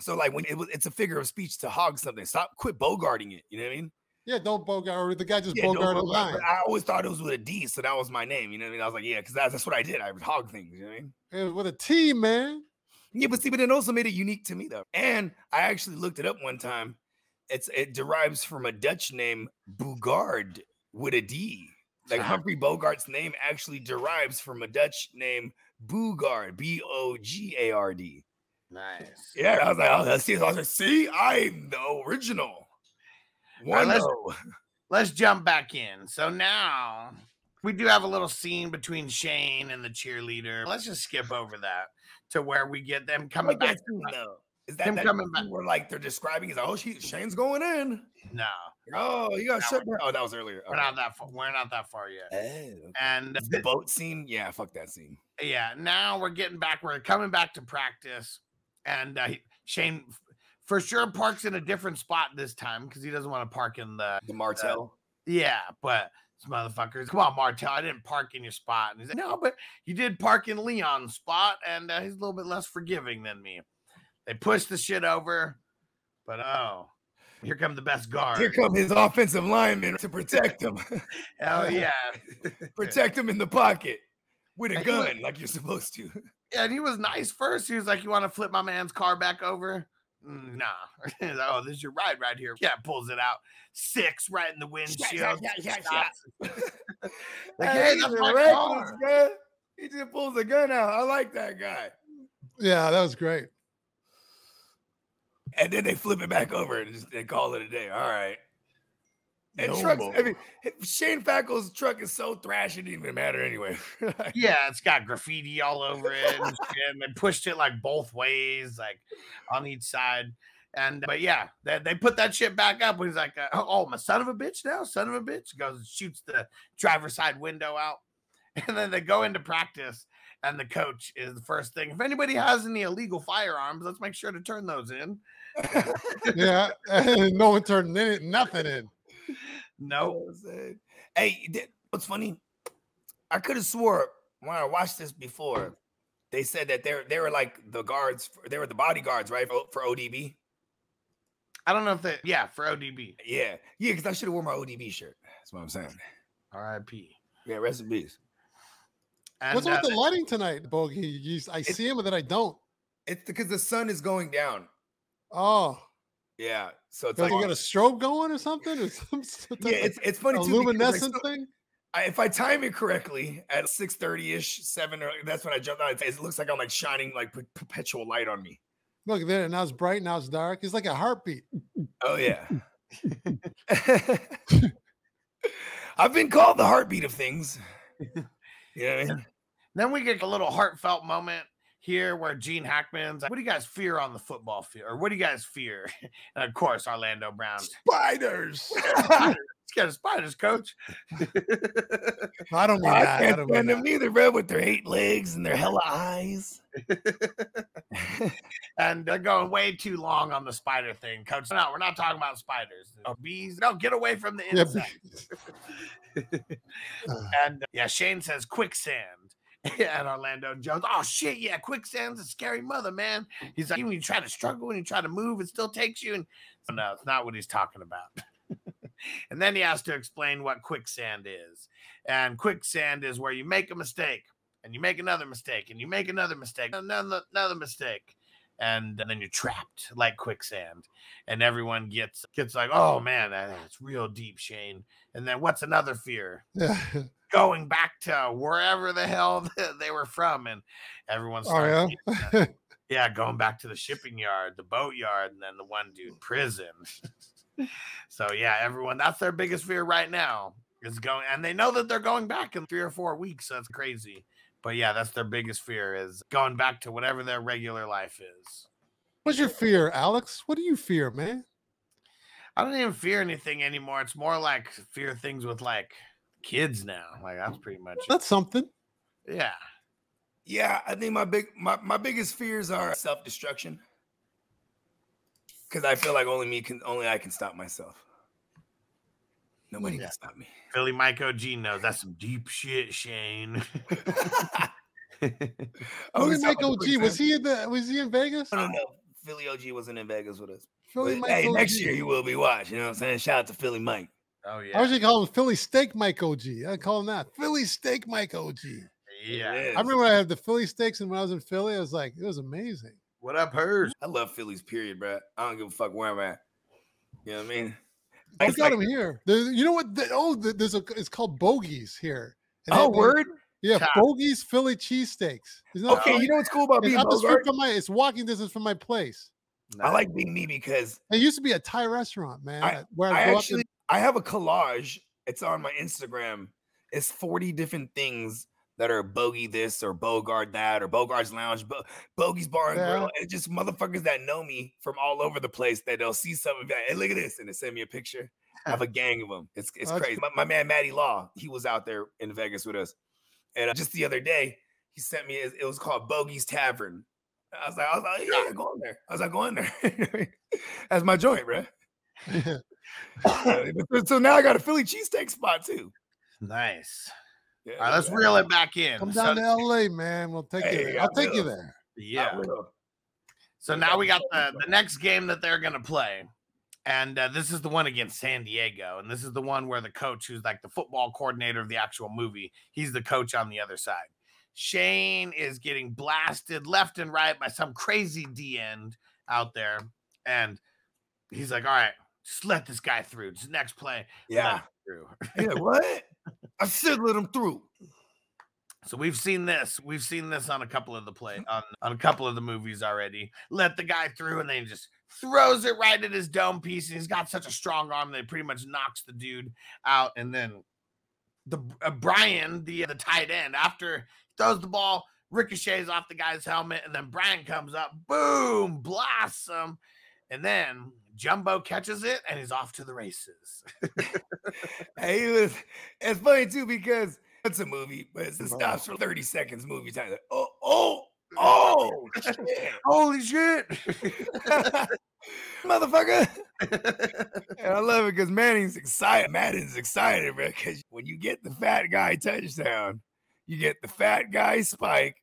Speaker 3: So like when it was, it's a figure of speech to hog something. Stop, quit bogarting it. You know what I mean?
Speaker 2: Yeah, don't Bogart. Or the guy just
Speaker 3: Yeah,
Speaker 2: Bogart a line.
Speaker 3: I always thought it was with a D, so that was my name. You know what I mean? I was like, yeah, because that's, that's what I did. I would hog things. You know what I mean?
Speaker 2: It was with a T, man.
Speaker 3: Yeah, but see, but it also made it unique to me though. And I actually looked it up one time. It's it derives from a Dutch name, Bogard, with a D. Like Humphrey Bogart's name actually derives from a Dutch name, Bogard, B O G A R D.
Speaker 1: Nice.
Speaker 3: Yeah, I was like, oh, see, I was like, see, I'm the original.
Speaker 1: right, let's- [LAUGHS] Let's jump back in. So now we do have a little scene between Shane and the cheerleader. Let's just skip over that to where we get them coming back.
Speaker 3: scene, though. Is that,
Speaker 1: Him
Speaker 3: that
Speaker 1: coming
Speaker 3: scene
Speaker 1: back.
Speaker 3: where like they're describing? He's like, oh, she, Shane's going in.
Speaker 1: No,
Speaker 3: Oh, you got
Speaker 1: No,
Speaker 3: shut down. Oh, that was earlier.
Speaker 1: we're not that far. We're not that far yet.
Speaker 3: Okay. Oh,
Speaker 1: And
Speaker 3: The boat scene, yeah, fuck that scene.
Speaker 1: yeah, now we're getting back. We're coming back to practice, and uh, Shane for sure parks in a different spot this time because he doesn't want to park in the
Speaker 3: The Martel.
Speaker 1: yeah. But this motherfuckers, come on, Martel, I didn't park in your spot. And he's like, no, but you did park in Leon's spot, and uh, he's a little bit less forgiving than me. They push the shit over, but oh, here come the best guard.
Speaker 3: Here come his offensive lineman to protect him,
Speaker 1: Hell [LAUGHS] yeah. [LAUGHS]
Speaker 3: protect him in the pocket with a
Speaker 1: And he was-
Speaker 3: gun, like you're supposed to.
Speaker 1: Yeah, and he was nice first. He was like, "You want to flip my man's car back over?" "Mm, Nah. Like, [LAUGHS] oh, this is your ride right here. Yeah, pulls it out. Six right in the windshield.
Speaker 3: yeah, yeah,
Speaker 1: stops. Like, hey, that's
Speaker 3: he's a
Speaker 1: my
Speaker 3: reckless
Speaker 1: car.
Speaker 3: guy. He just pulls a gun out. I like that guy.
Speaker 2: Yeah, that was great.
Speaker 3: And then they flip it back over and just, they call it a day. All right. And
Speaker 1: No
Speaker 3: trucks,
Speaker 1: more.
Speaker 3: I mean, Shane Falco's truck is so trash, it didn't even matter anyway. [LAUGHS]
Speaker 1: Yeah, it's got graffiti all over it. And, [LAUGHS] pushed it like both ways, like on each side. And but yeah, they, they put that shit back up. He's like, uh, "Oh, my son of a bitch now, son of a bitch." Goes and shoots the driver's side window out, [LAUGHS] and then they go into practice. And the coach is the first thing. If anybody has any illegal firearms, let's make sure to turn those in.
Speaker 2: Yeah, no one turned in, nothing in.
Speaker 1: No,
Speaker 3: know what I'm saying? Hey, what's funny? I could have swore when I watched this before, they said that they're they were like the guards, for, they were the bodyguards, right? For, for ODB.
Speaker 1: I don't know if that. Yeah, for ODB.
Speaker 3: Yeah, yeah, because I should have worn my ODB shirt. That's what I'm saying.
Speaker 1: R.I.P.
Speaker 3: Yeah, rest in peace.
Speaker 1: And
Speaker 2: What's
Speaker 1: uh,
Speaker 2: with the lighting tonight, Bogey? You, I see him, but then I don't.
Speaker 3: It's because the sun is going down.
Speaker 2: Oh,
Speaker 3: Yeah, so it's
Speaker 2: does
Speaker 3: like
Speaker 2: he got a strobe going or something? Or [LAUGHS] some
Speaker 3: yeah, it's it's funny
Speaker 2: a
Speaker 3: too.
Speaker 2: luminescent
Speaker 3: so-
Speaker 2: thing?
Speaker 3: I, if I time it correctly at six thirty ish, seven, or that's when I jumped out. It, it looks like I'm like shining like per- perpetual light on me.
Speaker 2: Look there, now it's bright, now it's dark. It's like a heartbeat.
Speaker 3: Oh yeah. [LAUGHS] [LAUGHS] I've been called the heartbeat of things. You know what I mean?
Speaker 1: Then we get a little heartfelt moment here where Gene Hackman's like, What do you guys fear on the football field? Or what do you guys fear? [LAUGHS] And of course, Orlando Brown.
Speaker 3: Spiders. [LAUGHS]
Speaker 1: Of spiders, coach. [LAUGHS]
Speaker 2: I don't mean
Speaker 3: I
Speaker 2: that. I
Speaker 3: can't
Speaker 2: don't mean
Speaker 3: stand them
Speaker 2: that.
Speaker 3: neither, bro, with their eight legs and their hella eyes.
Speaker 1: and they're going way too long on the spider thing. Coach, no, we're not talking about spiders. Oh, bees, no, get away from the
Speaker 2: Yeah,
Speaker 1: insect. and uh, yeah, Shane says quicksand. [LAUGHS] and Orlando Jones, oh shit, yeah, quicksand's a scary mother, man. He's like, even when you try to struggle, when you try to move, it still takes you. And no, it's not what he's talking about. [LAUGHS] and then he has to explain what quicksand is. And quicksand is where you make a mistake and you make another mistake and you make another mistake, another, another mistake. And then you're trapped like quicksand, and everyone gets gets like, "Oh man, that's real deep, Shane." And then what's another fear? [LAUGHS] Going back to wherever the hell [LAUGHS] they were from, and everyone
Speaker 2: Oh yeah. [LAUGHS]
Speaker 1: yeah, going back to the shipping yard, the boat yard, and then the one dude prison. [LAUGHS] so yeah, everyone that's their biggest fear right now is going, and they know that they're going back in three or four weeks. So that's crazy. But yeah, that's their biggest fear is going back to whatever their regular life is.
Speaker 2: What's your fear, Alex? What do you fear, man?
Speaker 1: I don't even fear anything anymore. It's more like fear things with like kids now. Like that's pretty much it.
Speaker 2: That's something.
Speaker 1: yeah.
Speaker 3: Yeah, I think my big my, my biggest fears are self destruction. Cause I feel like only me can only I can stop myself. Nobody
Speaker 1: Yeah.
Speaker 3: can stop me.
Speaker 1: Philly Mike OG knows that's some deep shit, Shane.
Speaker 3: Oh, [LAUGHS] [LAUGHS]
Speaker 2: Philly
Speaker 3: we
Speaker 2: Mike OG was he in the was he in Vegas?
Speaker 3: No, no, no. Philly OG wasn't in Vegas with us.
Speaker 2: Philly
Speaker 3: But,
Speaker 2: Mike
Speaker 3: hey,
Speaker 2: OG.
Speaker 3: next year he will be watched. You know what I'm saying? Shout out to Philly Mike.
Speaker 1: Oh yeah.
Speaker 2: I
Speaker 1: yeah.
Speaker 2: usually call him Philly Steak Mike OG. I call him that. Philly Steak Mike OG.
Speaker 1: Yeah.
Speaker 2: I
Speaker 3: is.
Speaker 2: remember I had the Philly steaks, and when I was in Philly, I was like, it was amazing.
Speaker 1: What up, hers?
Speaker 3: I love Philly's period, bro. I don't give a fuck where I'm at. You know what I mean?
Speaker 2: I got
Speaker 3: like-
Speaker 2: him here. There- you know what? The- oh, there's a. It's called Bogies here. And
Speaker 3: Oh,
Speaker 2: they-
Speaker 3: word.
Speaker 2: Yeah,
Speaker 1: Top.
Speaker 2: Bogies Philly cheesesteaks.
Speaker 3: Okay,
Speaker 2: funny?
Speaker 3: you know what's cool about
Speaker 2: It's
Speaker 3: being
Speaker 2: up the
Speaker 3: Bogart?
Speaker 2: from my. It's walking distance from my place.
Speaker 3: I like being me because
Speaker 2: It used to be a Thai restaurant, man.
Speaker 3: I-
Speaker 2: where
Speaker 3: I
Speaker 2: I, go
Speaker 3: actually
Speaker 2: and-
Speaker 3: I have a collage. It's on my Instagram. It's 40 different things that are bogey this or bogard that or bogart's lounge, Bo- bogey's bar and
Speaker 2: Yeah.
Speaker 3: grill. And it's just motherfuckers that know me from all over the place that they'll see something. like, Hey, look at this, and they send me a picture. I have a [LAUGHS] gang of them. It's it's crazy. My, my man maddie Law, he was out there in Vegas with us, and uh, just the other day, he sent me. It was called Bogey's Tavern. I was like, I was like, yeah, go in there. I was like, go in there. [LAUGHS] That's my joint, bro. [LAUGHS] So now I got a Philly cheesesteak spot too.
Speaker 1: Nice.
Speaker 3: Yeah,
Speaker 1: All right, let's
Speaker 3: yeah.
Speaker 1: reel it back in.
Speaker 2: Come
Speaker 1: So-
Speaker 2: down to LA, man. We'll take
Speaker 3: Hey,
Speaker 2: you. There.
Speaker 3: I
Speaker 2: I'll take you there.
Speaker 1: Yeah. So now we got the,
Speaker 3: the-
Speaker 1: the next game that they're gonna play, and uh, this is the one against San Diego, and this is the one where the coach, who's like the football coordinator of the actual movie, he's the coach on the other side. Shane is getting blasted left and right by some crazy D end out there, and he's like, "All right, just let this guy through. Just next play,
Speaker 3: Yeah.
Speaker 1: through."
Speaker 3: yeah. [LAUGHS] What? I said let him through.
Speaker 1: So we've seen this. We've seen this on a couple of the play on, on a couple of the movies already. Let the guy through and then he just throws it right at his dome piece. And he's got such a strong arm that it pretty much knocks the dude out. And then the uh, Brian, the the tight end, after throws the ball, ricochets off the guy's helmet, and then Brian comes up, boom, blasts him, and then Jumbo catches it and is off to the races. [LAUGHS]
Speaker 3: Hey, it was, it's funny too because it's a movie, but it
Speaker 2: Bro. Mm-hmm.
Speaker 3: stops for 30 seconds. Movie time. Like, oh, oh, oh, shit. [LAUGHS]
Speaker 1: Holy shit! [LAUGHS]
Speaker 3: motherfucker. And I love it because Manning's excited. Madden's excited, bro. Because when you get the fat guy touchdown, you get the fat guy spike,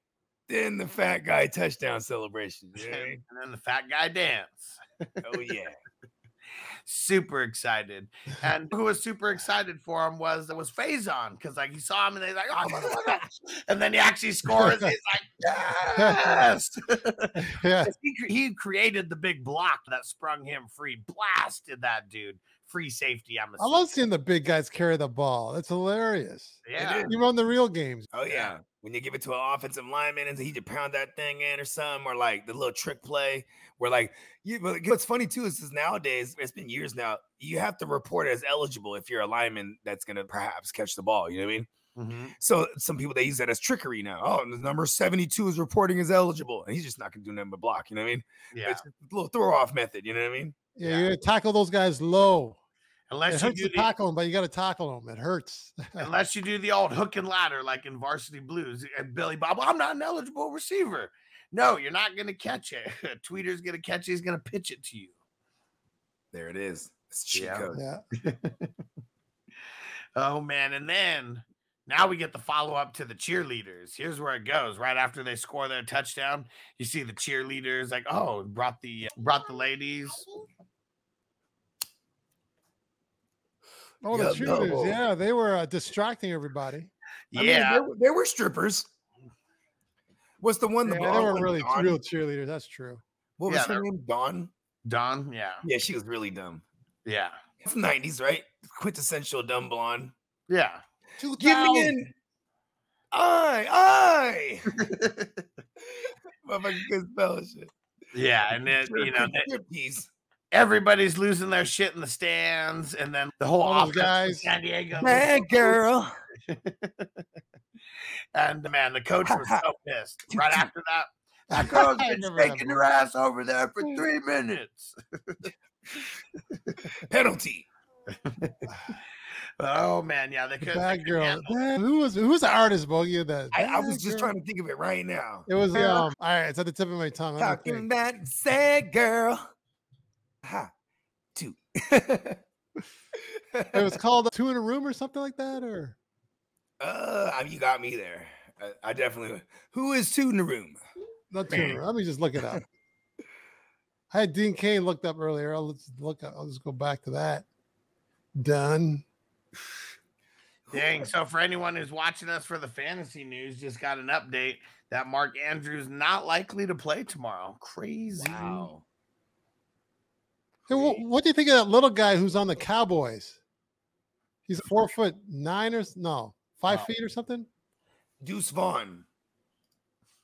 Speaker 3: then the fat guy touchdown celebration. You know what I
Speaker 1: and then the fat guy dance.
Speaker 3: Oh yeah. [LAUGHS]
Speaker 1: super excited. And who was super excited for him was it was Faizon because like he saw him and he's like, oh, motherfucker." [LAUGHS] and then he actually scores. He's like, yes. [LAUGHS]
Speaker 2: Yeah.
Speaker 1: he, he created the big block that sprung him free, blasted that dude. Free safety. I'm
Speaker 2: I love seeing the big guys carry the ball. That's hilarious.
Speaker 1: yeah.
Speaker 2: You run the real games.
Speaker 3: Oh yeah. When you give it to an offensive lineman and he just pound that thing in or something, or like the little trick play where like you but what's funny too is, is nowadays, it's been years now, you have to report as eligible if you're a lineman that's gonna perhaps catch the ball. You know what I mean?
Speaker 1: Mhm.
Speaker 3: So some people they use that as trickery now. Oh, the number 72 is reporting as eligible, and he's just not gonna do nothing but block. You know what I mean?
Speaker 1: Yeah.
Speaker 3: It's a little throw off method. You know what I mean?
Speaker 2: Yeah,
Speaker 1: Yeah.
Speaker 2: you tackle those guys low. It
Speaker 1: Unless you do
Speaker 2: to
Speaker 1: the,
Speaker 2: tackle them, but you got to tackle them. It hurts. [LAUGHS]
Speaker 1: unless you do the old hook and ladder like in Varsity Blues eh, and Billy Bob. I'm not an eligible receiver. No, you're not gonna catch it. [LAUGHS] Tweeter's gonna catch it. He's gonna pitch it to you.
Speaker 3: There it is. It's cheat
Speaker 1: Yeah.
Speaker 2: Yeah. [LAUGHS]
Speaker 1: Oh man, and then now we get the follow up to the cheerleaders. Here's where it goes. Right after they score their touchdown, you see the cheerleaders like, oh, brought the brought the ladies.
Speaker 2: Oh, the
Speaker 3: Yeah,
Speaker 2: cheerleaders.
Speaker 3: no.
Speaker 2: Yeah, they were uh, distracting everybody.
Speaker 3: I mean,
Speaker 1: Yeah,
Speaker 3: there, were- there were strippers. Was the one? The
Speaker 2: Yeah, they were
Speaker 3: one,
Speaker 2: really
Speaker 3: Dawn?
Speaker 2: real cheerleaders. That's true.
Speaker 3: What
Speaker 1: Yeah,
Speaker 3: was her name? Dawn.
Speaker 1: Don. Yeah,
Speaker 3: Yeah, she was really dumb.
Speaker 1: yeah,
Speaker 3: It's nineties, right? Quintessential dumb blonde.
Speaker 1: yeah.
Speaker 3: Give me in. I, I. [LAUGHS] [LAUGHS] Motherfucker can spell and shit.
Speaker 1: Yeah, and then you know they-
Speaker 3: Striptease.
Speaker 1: Everybody's losing their shit in the stands, and then the whole
Speaker 2: All
Speaker 1: offense
Speaker 2: guys.
Speaker 1: San Diego.
Speaker 3: Bad girl. [LAUGHS]
Speaker 1: And the man, the coach was [LAUGHS] so pissed. Right after that, that [LAUGHS] girl's
Speaker 2: I
Speaker 1: been shaking her ass over there for three minutes.
Speaker 3: Penalty.
Speaker 1: Oh man, yeah, they
Speaker 2: The
Speaker 1: could.
Speaker 2: Bad girl. Bad- Who was who was the artist bogey that?
Speaker 3: I, I was
Speaker 2: Bad
Speaker 3: just
Speaker 2: girl?
Speaker 3: trying to think of it right now.
Speaker 2: It was um. All right, it's at the tip of my tongue.
Speaker 3: Talking
Speaker 2: think.
Speaker 3: that sad girl. Ha. Two.
Speaker 2: It was [LAUGHS] called Two in a Room or something like that, or
Speaker 3: Uh, you got me there. I, I definitely. Who is two in the room?
Speaker 2: not Two in a Room. Let me just look it up. [LAUGHS] I had Dean Cain looked up earlier. I'll let's look. Up, I'll just go back to that. Done.
Speaker 1: Dang. So for anyone who's watching us for the fantasy news, just got an update that Mark Andrews not likely to play tomorrow. Crazy.
Speaker 3: Wow.
Speaker 2: Hey, what, what do you think of that little guy who's on the Cowboys? He's four foot nine or no five
Speaker 3: Wow.
Speaker 2: feet or something.
Speaker 3: Deuce Vaughn.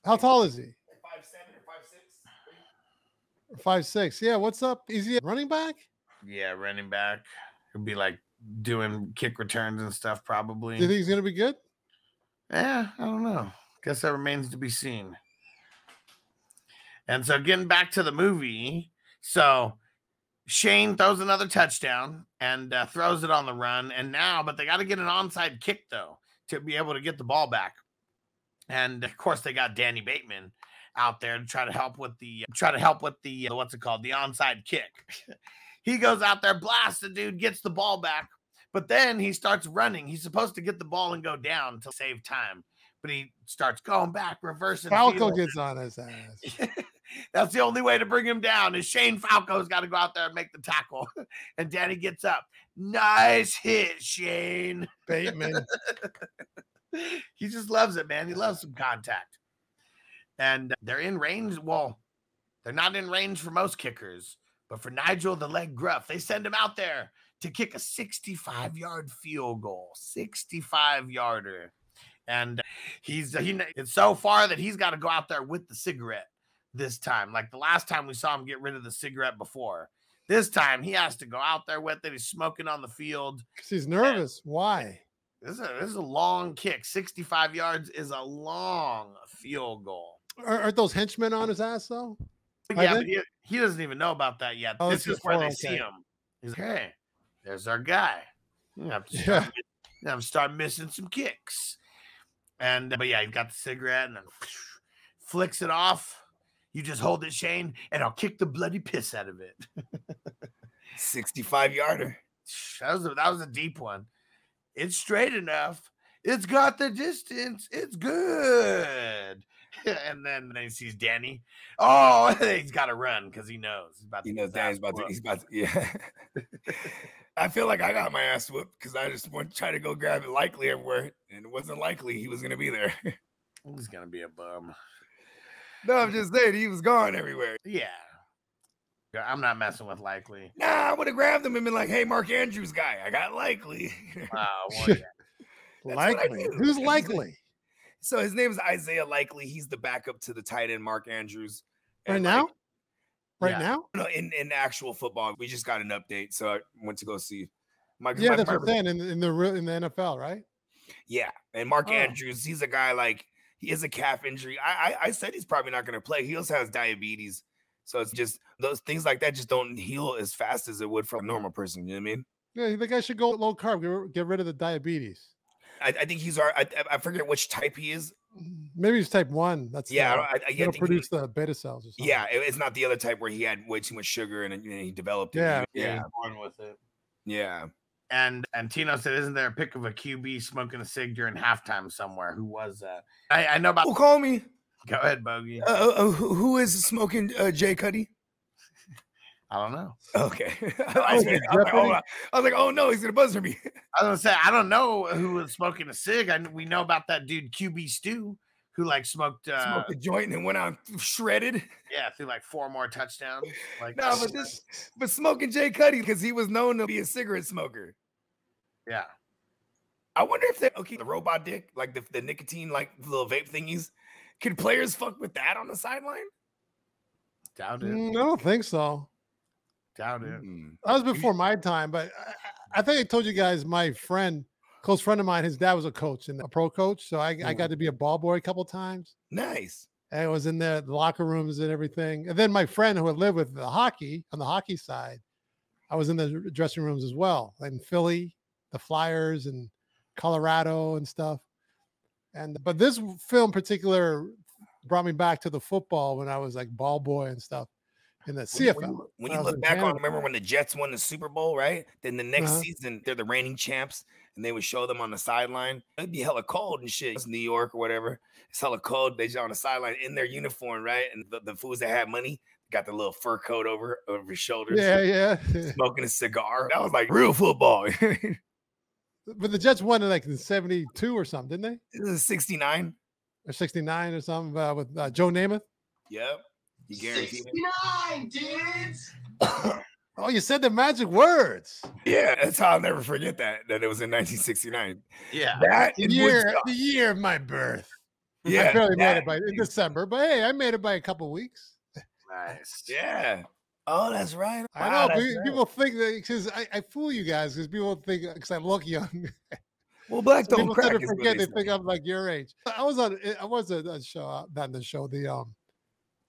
Speaker 2: How tall is he?
Speaker 3: Five seven or five six.
Speaker 2: Five six. Yeah. What's up? Is he a running back?
Speaker 1: Yeah, running back. He'll be like doing kick returns and stuff, probably.
Speaker 2: Do you think he's gonna be good?
Speaker 1: Yeah, I don't know. Guess that remains to be seen. And so getting back to the movie, so Shane throws another touchdown and uh, throws it on the run, and now, but they got to get an onside kick though to be able to get the ball back. And of course, they got Danny Bateman out there to try to help with the try to help with the uh, what's it called the onside kick. [LAUGHS] he goes out there, blasts the dude, gets the ball back, but then he starts running. He's supposed to get the ball and go down to save time, but he starts going back, reversing.
Speaker 2: Falco gets on his ass. [LAUGHS]
Speaker 1: That's the only way to bring him down. Is Shane Falco's got to go out there and make the tackle, [LAUGHS] and Danny gets up. Nice hit, Shane.
Speaker 2: Bateman. [LAUGHS]
Speaker 1: he just loves it, man. He loves some contact. And they're in range. Well, they're not in range for most kickers, but for Nigel the leg gruff, they send him out there to kick a 65 yard field goal, 65 yarder. And he's he it's so far that he's got to go out there with the cigarette this time. Like the last time we saw him get rid of the cigarette before. This time he has to go out there with it. He's smoking on the field
Speaker 2: because he's nervous. Why?
Speaker 1: This is a, this is a long kick. 65 yards is a long field goal.
Speaker 2: Are, aren't those henchmen on his ass though?
Speaker 1: Yeah, but he, he doesn't even know about that yet.
Speaker 2: Oh,
Speaker 1: this is where they oh,
Speaker 2: see
Speaker 1: him. He's like, hey, there's our guy. You have to
Speaker 2: Yeah.
Speaker 1: start, have to start missing some kicks. And but yeah, he's got the cigarette and then flicks it off. You just hold it, Shane, and I'll kick the bloody piss out of it. [LAUGHS]
Speaker 3: 65 yarder.
Speaker 1: That was a, that was a deep one. It's straight enough. It's got the distance. It's good. [LAUGHS] and then then he sees Danny. Oh, [LAUGHS] he's got to run because he knows he's about to
Speaker 3: You
Speaker 1: get
Speaker 3: know,
Speaker 1: his
Speaker 3: Dan's
Speaker 1: ass
Speaker 3: about to, he's about to, yeah. I feel like I got my ass whooped because I just went try to go grab it likely everywhere, and it wasn't likely he was gonna be there.
Speaker 1: He's gonna be a bum.
Speaker 3: No, I'm just saying he was gone everywhere.
Speaker 1: Yeah. Yeah, I'm not messing with likely.
Speaker 3: Nah, I would have grabbed him and been like, "Hey, Mark Andrews guy, I got likely."
Speaker 1: Wow. [LAUGHS] Ah, well, yeah.
Speaker 2: likely. Who's likely?
Speaker 3: so his name is Isaiah Likely. He's the backup to the tight end Mark Andrews.
Speaker 2: Right now?
Speaker 3: like,
Speaker 2: Right
Speaker 1: Yeah.
Speaker 2: now?
Speaker 3: no, in in actual football, we just got an update, so I went to go see. My,
Speaker 2: Yeah,
Speaker 3: my-
Speaker 2: that's
Speaker 3: my-
Speaker 2: what I'm saying. In, in the in the NFL, right?
Speaker 3: Yeah, and Mark
Speaker 2: Oh.
Speaker 3: Andrews, he's a guy like he has a calf injury. I I, I said he's probably not going to play. He also has diabetes, so it's just those things like that just don't heal as fast as it would for a normal person. You know what I mean?
Speaker 2: Yeah, the guy should go low carb. Get, get rid of the diabetes.
Speaker 3: I, I think he's our. I, I- I forget which type he is.
Speaker 2: Maybe he's type one. That's
Speaker 3: Yeah, I,
Speaker 2: the,
Speaker 3: don't- I, I
Speaker 2: it'll
Speaker 3: think he-
Speaker 2: produce the beta cells. Or
Speaker 3: yeah, it- it's not the other type where he had way too much sugar and, and he developed it.
Speaker 2: Yeah.
Speaker 3: yeah,
Speaker 1: born with it.
Speaker 3: yeah.
Speaker 1: And and Tino said, "Isn't there a pic of a QB smoking a cig during halftime somewhere? Who was that? I, I know about.
Speaker 3: Oh, call me.
Speaker 1: Go ahead, Bogey.
Speaker 3: Uh, uh, who is smoking uh, Jay Cuddy?
Speaker 1: I don't know.
Speaker 3: Okay. [LAUGHS]
Speaker 1: I
Speaker 3: I, was
Speaker 1: see
Speaker 3: like, I, was like, oh, I was like, oh no, he's gonna buzzer me.
Speaker 1: I was gonna say I don't know who was smoking a cig. I we know about that dude QB Stew who like smoked. Uh,
Speaker 3: Smoked a joint and went on shredded.
Speaker 1: yeah, threw like four more touchdowns. Like
Speaker 3: No, but this, but smoking Jay Cuddy because he was known to be a cigarette smoker.
Speaker 1: yeah.
Speaker 3: I wonder if they okay the robot dick, like the, the nicotine, like little vape thingies. Could players fuck with that on the sideline?
Speaker 1: Doubt it.
Speaker 2: Mm, I don't think so.
Speaker 1: Doubt it.
Speaker 3: Mm.
Speaker 2: That was before my time, but I, I think I told you guys my friend, close friend of mine, his dad was a coach and a pro coach. So I, I got to be a ball boy a couple times.
Speaker 3: Nice.
Speaker 2: And I was in the locker rooms and everything. And then my friend who had lived with the hockey on the hockey side, I was in the dressing rooms as well, in Philly, the Flyers and Colorado and stuff. And but this film particular brought me back to the football when I was like ball boy and stuff in the CFL.
Speaker 3: When you, when you look back on, remember when the Jets won the Super Bowl, right? Then the next
Speaker 2: Uh-huh.
Speaker 3: season, they're the reigning champs, and they would show them on the sideline. It'd be hella cold and shit. It's New York or whatever. It's hella cold. They just on the sideline in their uniform, right? And the, the fools that had money got the little fur coat over over his shoulders.
Speaker 2: Yeah, yeah. [LAUGHS]
Speaker 3: Smoking a cigar. That was like real football. [LAUGHS]
Speaker 2: but the Jets won in like in 72 or something, didn't they?
Speaker 3: this is 69.
Speaker 2: Or 69 or something uh, with uh, Joe Namath.
Speaker 3: Yep. You guarantee it? [COUGHS]
Speaker 2: Oh, you said the magic words.
Speaker 3: Yeah, that's how I'll never forget that. That it was in 1969.
Speaker 1: Yeah.
Speaker 3: That
Speaker 2: The year, the year of my birth. Yeah, I
Speaker 3: Yeah,
Speaker 2: barely made it by in December, but hey, I made it by a couple weeks.
Speaker 1: Nice.
Speaker 3: Yeah. Oh, that's right.
Speaker 2: I know
Speaker 3: that's
Speaker 2: pe-
Speaker 3: right.
Speaker 2: people think that because I, I fool you guys because people think because I look young.
Speaker 3: Well, black
Speaker 2: So
Speaker 3: don't
Speaker 2: people
Speaker 3: crack.
Speaker 2: tend to forget
Speaker 3: they
Speaker 2: they think I'm like your age. I was on I was on a show, uh, not the show, the um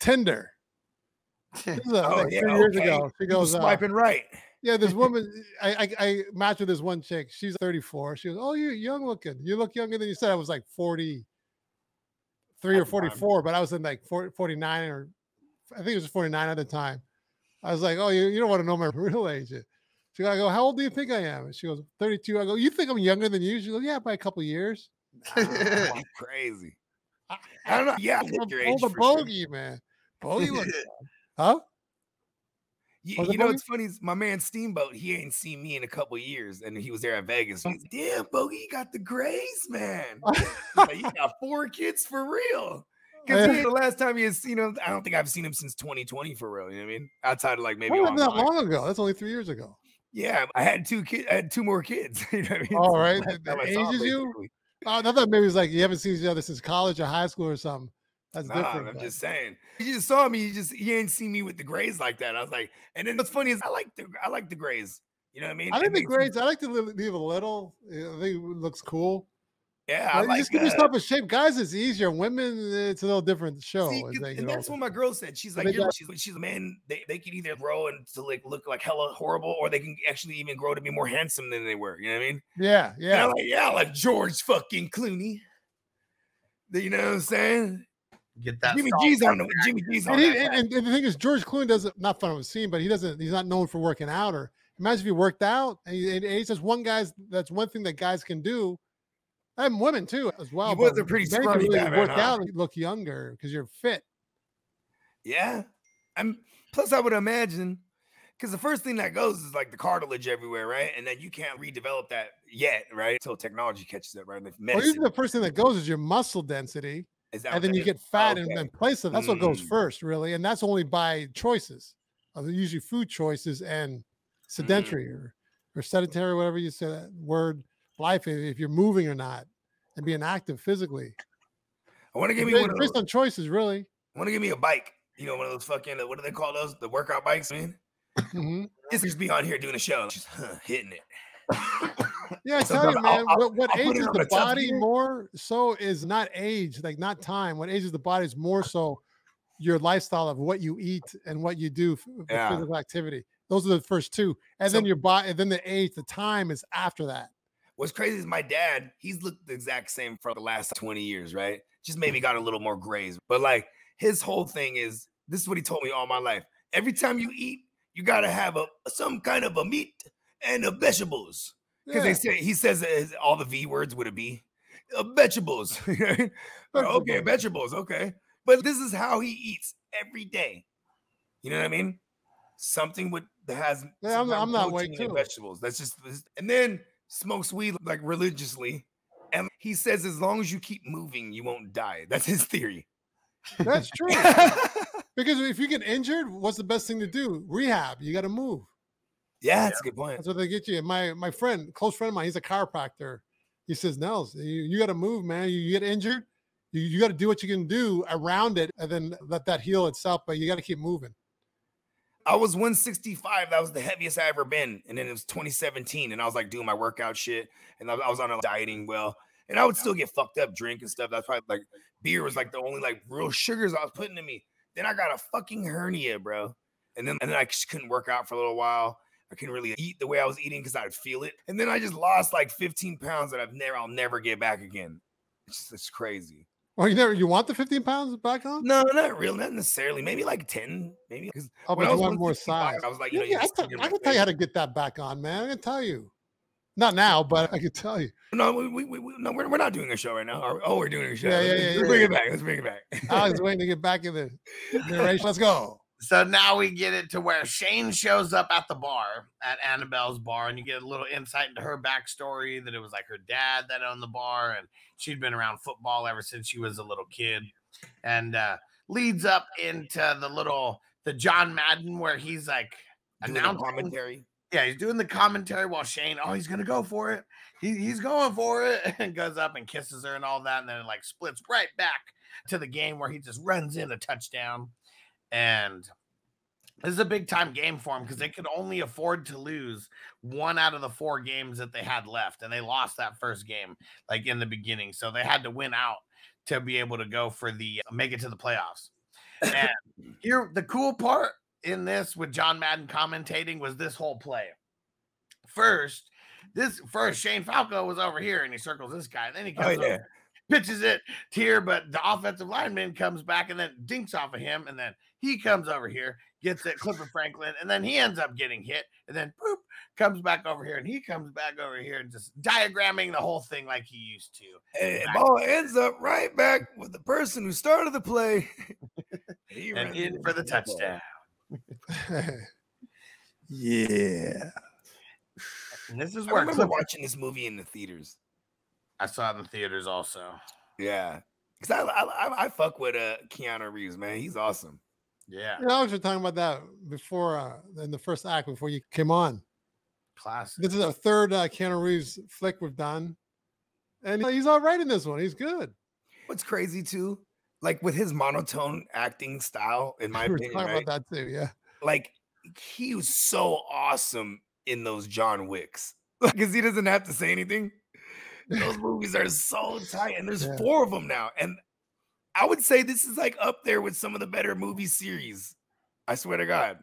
Speaker 2: Tinder. [LAUGHS]
Speaker 3: Oh, yeah,
Speaker 2: three years
Speaker 3: okay.
Speaker 2: ago. She
Speaker 3: say. You was
Speaker 2: goes, uh,
Speaker 3: swiping right.
Speaker 2: Yeah, this [LAUGHS] woman, I, I I matched with this one chick. She's 34. She goes, Oh, you're young looking. You look younger than you said. I was like 43 or
Speaker 3: At the time.
Speaker 2: 44, but I was in like 40, 49 or I think it was 49 at the time. I was like, Oh, you, you don't want to know my [LAUGHS] real age. She goes, I go, How old do you think I am? And she goes, 32. I go, You think I'm younger than you? She goes, Yeah, by a couple years.
Speaker 3: That's crazy. I don't know. Yeah, I
Speaker 2: I'm
Speaker 3: think your
Speaker 2: old
Speaker 3: age
Speaker 2: a
Speaker 3: for sure.
Speaker 2: bogey, man. Bogey looks huh?
Speaker 3: You, you know what's funny is my man Steamboat, he ain't seen me in a couple years, and he was there at Vegas. Oh. He's damn Bogey, you got the grays, man. [LAUGHS] Like, you got four kids for real. Oh, because the last time you had seen him, I don't think I've seen him since 2020 for real. You know what I mean? Outside of like maybe
Speaker 2: That long ago. That's only three years ago.
Speaker 3: Yeah, I had two kids. I had two more kids. [LAUGHS] you know what I mean?
Speaker 2: All right, that- that
Speaker 3: I saw
Speaker 2: ages you? Oh, I thought maybe it was like you haven't seen each other since college or high school or something. That's
Speaker 3: Nah,
Speaker 2: different.
Speaker 3: I'm just saying. You just saw me. You just you ain't seen me with the grays like that. I was like, and then what's funny is I like the I like the grays. You know what I mean?
Speaker 2: I like the
Speaker 3: grays. me-
Speaker 2: I like to leave a little. I think it looks cool.
Speaker 3: Yeah, I like
Speaker 2: just
Speaker 3: give
Speaker 2: yourself a shape. Guys, it's easier. Women, it's a little different show.
Speaker 3: See,
Speaker 2: as
Speaker 3: 'cause-
Speaker 2: they
Speaker 3: and that's
Speaker 2: older.
Speaker 3: what my girl said. She's like, you're,
Speaker 2: got-
Speaker 3: she's, she's a man. They, they can either grow and to like look like hella horrible, or they can actually even grow to be more handsome than they were. You know what I mean?
Speaker 2: yeah, yeah.
Speaker 3: Like, yeah, like George fucking Clooney. You know what I'm saying?
Speaker 1: Get that.
Speaker 3: Jimmy
Speaker 1: salt
Speaker 3: G's on
Speaker 1: back.
Speaker 3: the Jimmy G's on
Speaker 2: And, he,
Speaker 3: that
Speaker 2: and, and- and the thing is, George Clooney doesn't not fun of scene, but he doesn't. He's not known for working out. Or imagine if he worked out. And he, and he says one guy's. That's one thing that guys can do. And women too, as well.
Speaker 3: was
Speaker 2: but
Speaker 3: a pretty
Speaker 2: men can
Speaker 3: scrawny
Speaker 2: really
Speaker 3: guy, man,
Speaker 2: work
Speaker 3: huh?
Speaker 2: out and look younger because you're fit.
Speaker 3: Yeah. I'm plus I would imagine because the first thing that goes is like the cartilage everywhere, right? And then you can't redevelop that yet, right? Until technology catches it, right? Like
Speaker 2: Well,
Speaker 3: medicine.
Speaker 2: usually the first thing that goes is your muscle density. And then you
Speaker 3: is?
Speaker 2: get fat
Speaker 3: Okay.
Speaker 2: and then place it. That's what goes
Speaker 3: Mm.
Speaker 2: first, really, and that's only by choices. Uh, usually food choices and
Speaker 3: Mm.
Speaker 2: sedentary or, or sedentary, whatever you say that word. Life, if you're moving or not, and being active physically.
Speaker 3: I want to give me one
Speaker 2: based on choices, really.
Speaker 3: I want to give me a bike. You know, one of those fucking what do they call those? The workout bikes, man.
Speaker 2: Mhm.
Speaker 3: This just be on here doing a show, just huh, hitting it.
Speaker 2: Yeah, I tell you, man.
Speaker 3: I'll-
Speaker 2: what what
Speaker 3: I'll put it
Speaker 2: ages the body more so is not age, like not time. What ages the body is more so your lifestyle of what you eat and what you do for
Speaker 3: Yeah.
Speaker 2: physical activity. Those are the first two, and
Speaker 3: So-
Speaker 2: then your body, and then the age, the time is after that.
Speaker 3: What's crazy is my dad, he's looked the exact same for the last 20 years, right? just maybe got a little more grays. But like his whole thing is this is what he told me all my life. Every time you eat, you gotta have a some kind of a meat and a vegetables. Because
Speaker 2: Yeah.
Speaker 3: they say he says all the V words would it be? Uh, vegetables. [LAUGHS] okay,
Speaker 2: Vegetables.
Speaker 3: vegetables. Okay. But this is how he eats every day. You know what I mean? Something with that has
Speaker 2: Yeah, I'm- I'm
Speaker 3: protein and
Speaker 2: too.
Speaker 3: vegetables. That's just and then smokes weed like religiously. And he says as long as you keep moving, you won't die. That's his theory.
Speaker 2: That's true. [LAUGHS] because if you get injured, what's the best thing to do? Rehab. You got to move.
Speaker 3: Yeah, that's a good point.
Speaker 2: That's what they get you. My my friend, close friend of mine, he's a chiropractor. He says, Nels, you, you got to move, man. You, you get injured, you, you got to do what you can do around it and then let that heal itself, but you got to keep moving.
Speaker 3: I was 165. That was the heaviest I ever been. And then it was 2017. And I was like doing my workout shit. And I, I was on a dieting well. And I would still get fucked up, drink and stuff. That's probably like beer was like the only like real sugars I was putting in me. Then I got a fucking hernia, bro. And then and then I just couldn't work out for a little while. I couldn't really eat the way I was eating because I'd feel it. And then I just lost like 15 pounds that I've never I'll never get back again. It's just it's crazy.
Speaker 2: Oh, you never you want the 15 pounds back on?
Speaker 3: No, not real, not necessarily. Maybe like 10, maybe because
Speaker 2: Oh, but
Speaker 3: I was
Speaker 2: want more size.
Speaker 3: I was like, you know,
Speaker 2: Yeah,
Speaker 3: you
Speaker 2: I,
Speaker 3: figure
Speaker 2: I can tell you how to get that back on, man. I can tell you. Not now, but I can tell you.
Speaker 3: No, we, we, we, no, we're, we're not doing a show right now. Oh, we're doing a show.
Speaker 2: Yeah, yeah, yeah,
Speaker 3: Let's
Speaker 2: yeah,
Speaker 3: bring
Speaker 2: yeah.
Speaker 3: it back. Let's bring it back.
Speaker 2: I was [LAUGHS] waiting to get back in the [LAUGHS] narration. Let's go.
Speaker 1: So now we get it to where Shane shows up at the bar at Annabelle's bar, and you get a little insight into her backstory that it was like her dad that owned the bar, and she'd been around football ever since she was a little kid, and uh, leads up into the little the John Madden where he's like announcing
Speaker 3: commentary.
Speaker 1: yeah, he's doing the commentary while Shane, oh, he's gonna go for it. He, he's going for it, [LAUGHS] and goes up and kisses her and all that, and then it like splits right back to the game where he just runs in a touchdown. And this is a big time game for him because they could only afford to lose one out of the four games that they had left, and they lost that first game like in the beginning, so they had to win out to be able to go for the uh, make it to the playoffs. And [LAUGHS] here, the cool part in this with John Madden commentating was this whole play. First, this first Shane Falco was over here and he circles this guy, and then he
Speaker 3: Oh,
Speaker 1: comes
Speaker 3: yeah.
Speaker 1: over, pitches it here, but the offensive lineman comes back and then dinks off of him, and then he comes over here, gets it, Clifford Franklin, and then he ends up getting hit, and then boop, comes back over here, and he comes back over here and just diagramming the whole thing like he used to.
Speaker 3: And the ball ends up right back with the person who started the play. [LAUGHS] He
Speaker 1: And
Speaker 3: ran
Speaker 1: in for the touchdown.
Speaker 3: Yeah.
Speaker 1: And this is
Speaker 3: I
Speaker 1: where
Speaker 3: remember
Speaker 1: Clifford,
Speaker 3: watching this movie in the theaters.
Speaker 1: I saw it in the theaters also.
Speaker 3: Yeah. Because I, I, I, I fuck with uh, Keanu Reeves, man. He's awesome.
Speaker 1: Yeah,
Speaker 2: You know, I was just talking about that before uh, in the first act before you came on.
Speaker 1: classic.
Speaker 2: This is our third uh, Keanu Reeves flick we've done, and he's all right in this one. He's good.
Speaker 3: What's crazy, too, like with his monotone acting style, in [LAUGHS] my
Speaker 2: we were
Speaker 3: opinion,
Speaker 2: talking
Speaker 3: right?
Speaker 2: about that too. Yeah,
Speaker 3: like he was so awesome in those John Wicks [LAUGHS] because he doesn't have to say anything. [LAUGHS] Those movies are so tight, and there's
Speaker 2: Yeah.
Speaker 3: four of them now. And I would say this is like up there with some of the better movie series. I swear to God.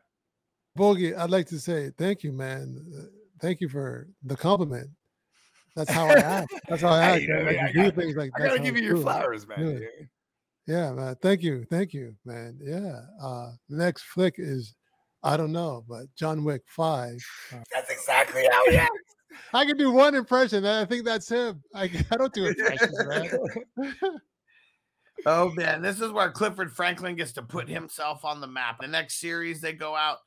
Speaker 2: Boogie, I'd like to say thank you, man. Thank you for the compliment. That's how I act. [LAUGHS] That's how I
Speaker 3: Hey,
Speaker 2: act.
Speaker 3: you know,
Speaker 2: Like,
Speaker 3: I
Speaker 2: you do things like
Speaker 3: I gotta give you your flowers, man.
Speaker 2: Yeah. Yeah, man. Thank you. Thank you, man. Yeah. Uh the next flick is I don't know, but John Wick 5. Uh,
Speaker 3: That's exactly how he acts.
Speaker 2: I can do one impression. and I think that's him. I, I don't do impressions, man. [LAUGHS]
Speaker 1: Oh man, this is where Clifford Franklin gets to put himself on the map. The next series they go out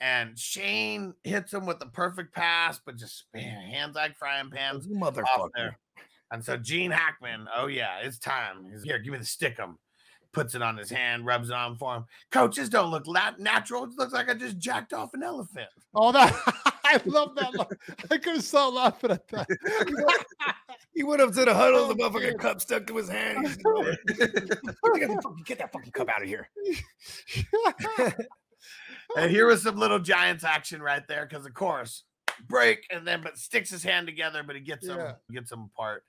Speaker 1: and Shane hits him with the perfect pass, but just man, hands like frying oh, pans
Speaker 3: You
Speaker 1: off
Speaker 3: motherfucker.
Speaker 1: there. And so Gene Hackman, oh yeah, it's time. He's here, give me the stickum. Puts it on his hand, rubs it on for him. Coaches don't look lat- natural. It looks like I just jacked off an elephant.
Speaker 2: Oh, that [LAUGHS] I love that. line. I could have stop laughing at that. [LAUGHS]
Speaker 3: He went up to the huddle, oh, the
Speaker 2: Oh,
Speaker 3: motherfucking
Speaker 2: shit.
Speaker 3: cup stuck to his hand. [LAUGHS] Get, that fucking, get that fucking cup out of here. [LAUGHS]
Speaker 1: And here was some little Giants action right there, because of course, break and then but sticks his hand together, but he gets
Speaker 2: Yeah.
Speaker 1: gets him apart,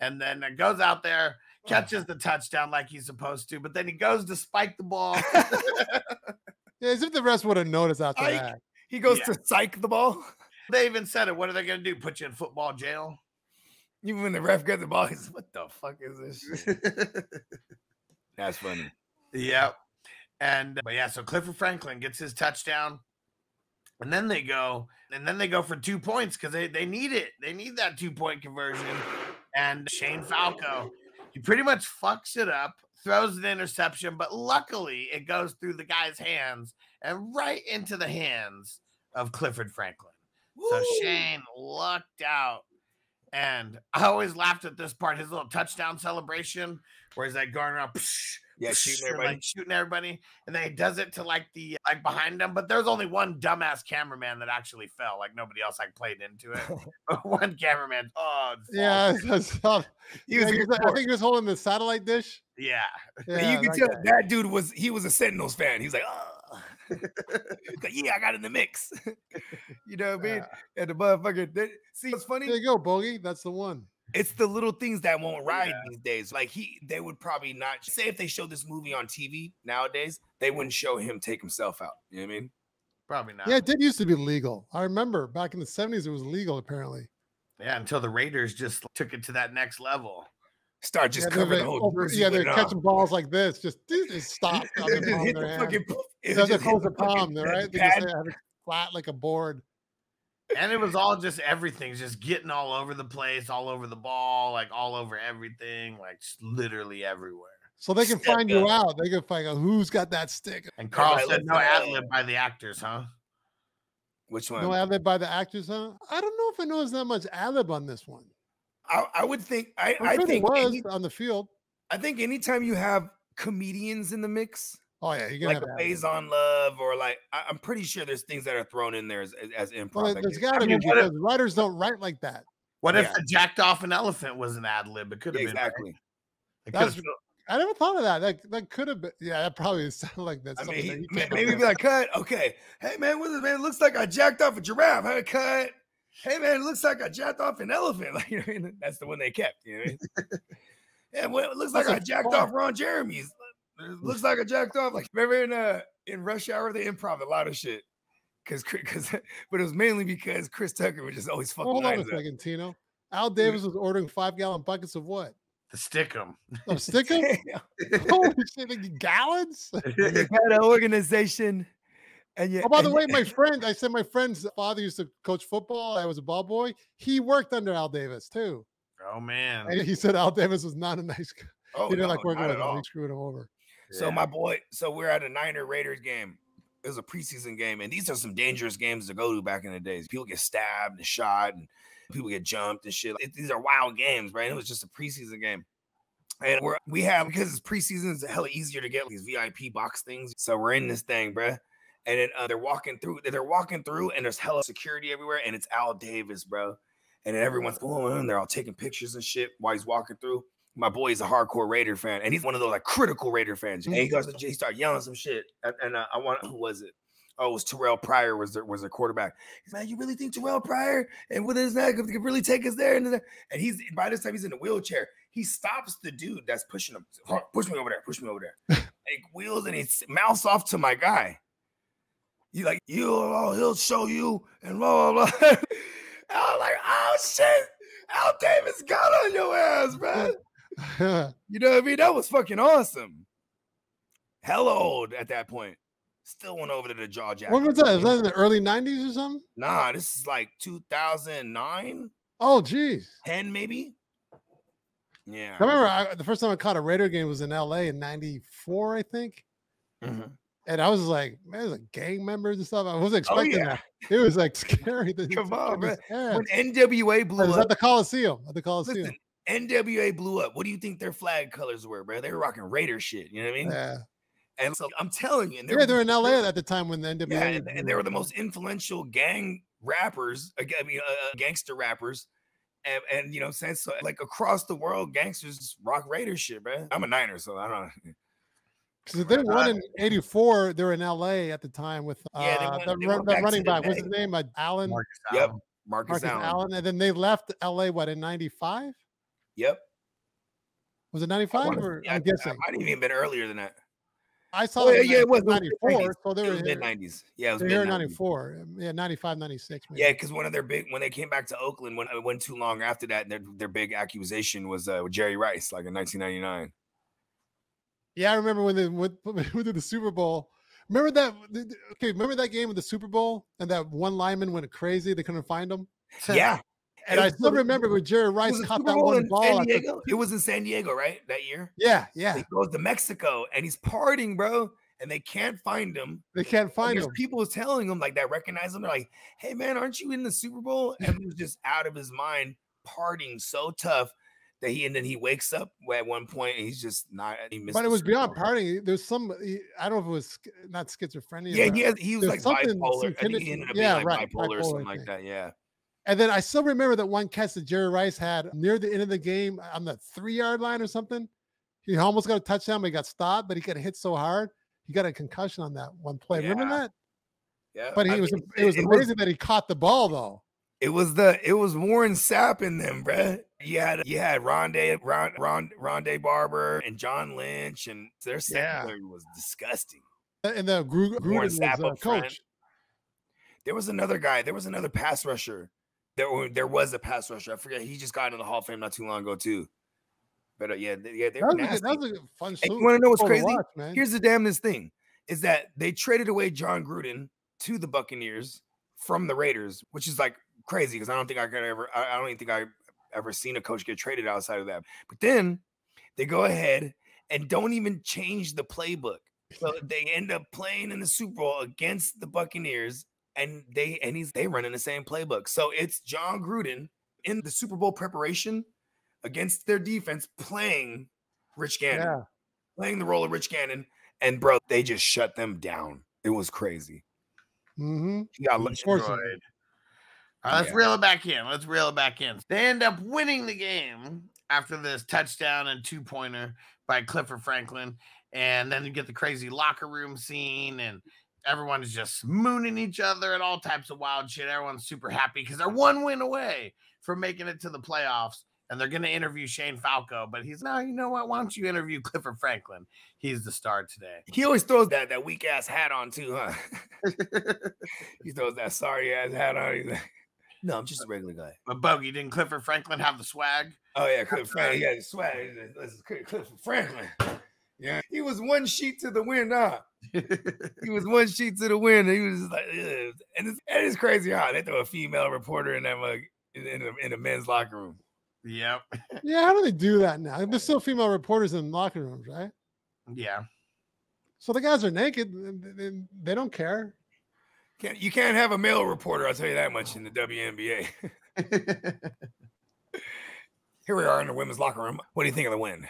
Speaker 1: and then it goes out there, catches the touchdown like he's supposed to, but then he goes to spike the ball. [LAUGHS]
Speaker 2: Yeah, as if the rest would have noticed after
Speaker 3: Ike.
Speaker 2: that.
Speaker 3: He goes
Speaker 1: Yeah.
Speaker 3: to psych the ball.
Speaker 1: they even said it. What are they going to do? Put you in football jail?
Speaker 3: Even when the ref got the ball, he's what the fuck is this? [LAUGHS] That's funny.
Speaker 1: Yep. And but yeah, so Clifford Franklin gets his touchdown. And then they go, and then they go for two points because they, they need it. They need that two point conversion. And Shane Falco, he pretty much fucks it up, throws an interception, but luckily it goes through the guy's hands and right into the hands of Clifford Franklin. So Shane lucked out. And I always laughed at this part, his little touchdown celebration, where he's like going around, psh,
Speaker 3: Yeah,
Speaker 1: psh,
Speaker 3: shooting everybody.
Speaker 1: like shooting everybody, and then he does it to like the uh, like behind him. But there's only one dumbass cameraman that actually fell, like nobody else like played into it. [LAUGHS] [LAUGHS] one cameraman, oh
Speaker 2: Yeah. [LAUGHS]
Speaker 3: He was
Speaker 2: Yeah, I think he was holding the satellite dish.
Speaker 1: yeah,
Speaker 2: Yeah,
Speaker 3: you can
Speaker 2: that
Speaker 3: tell
Speaker 2: guy.
Speaker 3: that dude was he was a Sentinels fan. He's like, oh. He's like, yeah, I got in the mix. [LAUGHS] you know what I mean? And the motherfucker, they, see, it's funny.
Speaker 2: There you go, Bogey. That's the one.
Speaker 3: It's the little things that won't ride
Speaker 1: Yeah.
Speaker 3: these days. Like he, they would probably not say if they showed this movie on TV nowadays, they wouldn't show him take himself out. You know what I mean?
Speaker 1: probably not.
Speaker 2: Yeah, it did used to be legal. I remember back in the 70s, it was legal apparently.
Speaker 1: Yeah, until the Raiders just took it to that next level.
Speaker 3: Start just
Speaker 2: yeah, they're,
Speaker 3: covering the whole
Speaker 2: oh,
Speaker 3: over-
Speaker 2: yeah, they're
Speaker 3: it on.
Speaker 2: catching balls like this. Just, just stop. [LAUGHS]
Speaker 3: It just hit the
Speaker 2: their
Speaker 3: fucking poof.
Speaker 2: It
Speaker 3: It
Speaker 2: doesn't
Speaker 3: just
Speaker 2: close the palm,
Speaker 3: pad-
Speaker 2: right? They just
Speaker 3: pad.
Speaker 2: it flat like a board.
Speaker 1: And it was all just everything's just getting all over the place, all over the ball, like all over everything, like literally everywhere.
Speaker 2: So they can
Speaker 3: Step
Speaker 2: find you out. They can find out who's got that stick.
Speaker 1: And Carl
Speaker 3: Everybody
Speaker 1: said no
Speaker 3: like,
Speaker 1: ad lib by the actors, huh?
Speaker 3: Which one?
Speaker 2: No ad lib by the actors, huh? I don't know if I noticed that much ad lib on this one.
Speaker 3: I, I would think. I,
Speaker 2: I'm
Speaker 3: I think.
Speaker 2: there was
Speaker 3: any-
Speaker 2: on the field.
Speaker 3: I think anytime you have comedians in the mix,
Speaker 2: Oh yeah, you're gonna
Speaker 3: like
Speaker 2: have
Speaker 3: a
Speaker 2: ad-lib.
Speaker 3: Faizon Love, or like I, I'm pretty sure there's things that are thrown in there as, as, as improv.
Speaker 2: Well,
Speaker 3: that
Speaker 2: there's
Speaker 3: get-
Speaker 2: got to
Speaker 1: mean,
Speaker 2: be
Speaker 1: what if-
Speaker 2: writers don't write like that.
Speaker 1: What if the jacked off an elephant was an ad lib? It could have been
Speaker 3: exactly.
Speaker 1: It
Speaker 2: That's- I never thought of that. That that could have been. Yeah, that probably [LAUGHS] sounded like that.
Speaker 3: I mean, he,
Speaker 2: that he
Speaker 3: may-
Speaker 2: came up
Speaker 3: maybe be like, cut. Okay. Hey, man, what is it, man? It looks like I jacked off a giraffe. Hey, cut. Hey, man, it looks like I jacked off an elephant. [LAUGHS] Like, you know, what I mean? that's the one they kept. You know what I mean? [LAUGHS] yeah, well, it looks like I jacked
Speaker 2: far-
Speaker 3: off Ron Jeremy's. It looks like a jacked off. Like, remember in uh in Rush Hour they improv a lot of shit. Cause, cause, [LAUGHS] but it was mainly because Chris Tucker would just always fuck
Speaker 2: Hold on a
Speaker 3: lines up.
Speaker 2: second, Tino. Al Davis was ordering five gallon buckets of what?
Speaker 1: to stick them.
Speaker 2: Of stickum? Holy shit, like gallons? [LAUGHS]
Speaker 3: you got an organization, and you.
Speaker 2: Oh, by the
Speaker 3: and-
Speaker 2: way, my friend, I said my friend's father used to coach football. I was a ball boy. He worked under Al Davis too.
Speaker 1: oh man.
Speaker 2: And he said Al Davis was not a nice guy.
Speaker 3: Oh,
Speaker 2: he didn't
Speaker 3: no,
Speaker 2: like working
Speaker 3: not
Speaker 2: with
Speaker 3: at
Speaker 2: him.
Speaker 3: all.
Speaker 2: He screwed him over.
Speaker 3: So my boy, so we're at a Niner Raiders game. It was a preseason game, and these are some dangerous games to go to back in the days. People get stabbed and shot, and people get jumped and shit. It- these are wild games, right? It was just a preseason game, and we're we have because it's preseason, it's hella easier to get these VIP box things. So we're in this thing, bruh. And then uh, they're walking through. They're walking through, and there's hella security everywhere, and it's Al Davis, bro. And then everyone's going, and they're all taking pictures and shit while he's walking through my boy is a hardcore Raider fan, and he's one of those like critical Raider fans. And he goes to he started yelling some shit, and, and uh, I want who was it? Oh, it was Terrell Pryor was their was a quarterback. He's like, you really think Terrell Pryor and with his neck could really take us there? And, he's by this time he's in a wheelchair. He stops the dude that's pushing him. Push me over there. Push me over there. [LAUGHS] he wheels and he mouths off to my guy. He's like, you, oh, he'll show you, and blah blah blah. [LAUGHS] I was like, oh shit, Al Davis got on your ass, bro. [LAUGHS] You know what I mean? That was fucking awesome. Hell old at that point. Still went over to the jaw jack.
Speaker 2: what was that? Was that in the early 90s or something?
Speaker 3: Nah, this is like 2009,
Speaker 2: Oh, geez.
Speaker 3: 10 maybe. Yeah.
Speaker 2: I remember I, the first time I caught a Raider game was in LA in 94, I think.
Speaker 3: Mhm.
Speaker 2: And I was like, man, there's like gang members and stuff. I wasn't expecting
Speaker 3: Oh,
Speaker 2: expecting
Speaker 3: yeah.
Speaker 2: that. It was like [LAUGHS] scary.
Speaker 3: Come on,
Speaker 2: ass.
Speaker 3: When NWA blew
Speaker 2: was
Speaker 3: up,
Speaker 2: at the Coliseum. At the Coliseum.
Speaker 3: listen, NWA blew up. What do you think their flag colors were, bro? They were rocking Raider shit. You know what I mean?
Speaker 2: yeah.
Speaker 3: And so I'm telling you, and
Speaker 2: Yeah, they're in LA at the time when the NWA.
Speaker 3: Yeah, and, and they were the most influential gang rappers, ag- I mean, uh, uh, gangster rappers. And, and you know, since so, like across the world, gangsters rock Raider shit, man. I'm a Niner, so I don't know.
Speaker 2: 'Cause they won in '84. They're in LA at the time with uh,
Speaker 3: Yeah, they went-
Speaker 2: the, run- the
Speaker 3: back
Speaker 2: running back. What's his name? Uh, Allen.
Speaker 1: Marcus
Speaker 3: Yep. Marcus,
Speaker 2: Marcus
Speaker 3: Allen.
Speaker 2: Allen. And then they left LA. What in '95?
Speaker 3: Yep.
Speaker 2: Was it '95
Speaker 3: wanna-
Speaker 2: or
Speaker 3: yeah,
Speaker 2: I'm
Speaker 3: I-
Speaker 2: guessing?
Speaker 3: I might have even been earlier than that.
Speaker 2: I saw
Speaker 3: Oh,
Speaker 2: them
Speaker 3: yeah, yeah, it was
Speaker 2: ninety four,
Speaker 3: 90s.
Speaker 2: so they
Speaker 3: It
Speaker 2: were
Speaker 3: mid nineties. Yeah, it was
Speaker 2: They were here
Speaker 3: mid
Speaker 2: ninety four. Yeah, 95, 96. Maybe.
Speaker 3: Yeah, because one of their big when they came back to Oakland, when it went too long after that, their their big accusation was uh, with Jerry Rice, like in 1999.
Speaker 2: Yeah, I remember when they went, went to the Super Bowl. Remember that? th- th- Okay, remember that game with the Super Bowl and that one lineman went crazy. They couldn't find him.
Speaker 3: Yeah,
Speaker 2: And I still remember when Jerry Rice caught that one ball. The-
Speaker 3: It was in San Diego, right? That year.
Speaker 2: yeah, yeah.
Speaker 3: He goes to Mexico and he's partying, bro, and they can't find him.
Speaker 2: They can't find him.
Speaker 3: people was telling him like that recognize him. They're like, "Hey man, aren't you in the Super Bowl?" And he was just out of his mind, partying so tough that he and then he wakes up at one point and he's just not. He missed
Speaker 2: But it was beyond partying. There's some. he- I don't know if it was not schizophrenia.
Speaker 3: Yeah, he, has, he was like bipolar.
Speaker 2: some
Speaker 3: I think he
Speaker 2: condition-
Speaker 3: ended up
Speaker 2: yeah,
Speaker 3: like
Speaker 2: right,
Speaker 3: bipolar, or
Speaker 2: bipolar
Speaker 3: something like that. Yeah.
Speaker 2: And then I still remember that one catch that Jerry Rice had near the end of the game on the three yard line or something. He almost got a touchdown, but he got stopped. But he got hit so hard, he got a concussion on that one play. Remember
Speaker 3: Yeah.
Speaker 2: that?
Speaker 3: Yeah.
Speaker 2: But he
Speaker 3: I
Speaker 2: was.
Speaker 3: mean,
Speaker 2: It was
Speaker 3: it
Speaker 2: amazing that he caught the ball though.
Speaker 3: It was the it was Warren Sapp in them, bruh. You had you had Rondé Ron, Ron, Rondé Barber and John Lynch, and their secondary was disgusting.
Speaker 2: And the Gru- Gruden was uh, coach.
Speaker 3: There was another guy. There was another pass rusher. There there was a pass rusher. I forget. He just got into the Hall of Fame not too long ago too. But uh, yeah, yeah, they
Speaker 2: That was, a, that was a fun
Speaker 3: you want to know what's crazy?
Speaker 2: watch.
Speaker 3: Here's the damnedest thing: is that they traded away Jon Gruden to the Buccaneers from the Raiders, which is like crazy because I don't think I could ever. I I don't even think I ever seen a coach get traded outside of that. But then they go ahead and don't even change the playbook. So they end up playing in the Super Bowl against the Buccaneers, and they and he's they running the same playbook. So it's Jon Gruden in the Super Bowl preparation against their defense playing Rich Gannon
Speaker 2: yeah.
Speaker 3: playing the role of Rich Gannon, and bro, they just shut them down. It was crazy.
Speaker 2: hmm
Speaker 3: He got.
Speaker 1: Destroyed. All right, let's
Speaker 3: Yeah.
Speaker 1: reel it back in. Let's reel it back in. They end up winning the game after this touchdown and two pointer by Clifford Franklin. And then you get the crazy locker room scene, and everyone is just mooning each other and all types of wild shit. Everyone's super happy because they're one win away from making it to the playoffs. And they're going to interview Shane Falco, but he's no, you know what? Why don't you interview Clifford Franklin? He's the star today.
Speaker 3: he always throws that that weak ass hat on too, huh? [LAUGHS] he throws that sorry ass hat on. He's like, no, I'm just a regular guy.
Speaker 1: But Bogey, didn't Clifford Franklin have the swag?
Speaker 3: Oh yeah, Clifford [LAUGHS] Franklin. Yeah, swag. He's like, This is Clifford Franklin. Yeah, he was one sheet to the wind, huh? [LAUGHS] He was one sheet to the wind. And he was just like, Ugh. and it's, and it's crazy how they throw a female reporter in that mug in, in, the, in the men's locker room.
Speaker 1: Yep. [LAUGHS]
Speaker 2: Yeah, how do they do that now? There's still female reporters in locker rooms, right?
Speaker 1: Yeah.
Speaker 2: So the guys are naked. and- and They don't care.
Speaker 3: Can't, you can't have a male reporter, I'll tell you that much in the WNBA. [LAUGHS] Here we are in the women's locker room. What do you think of the win?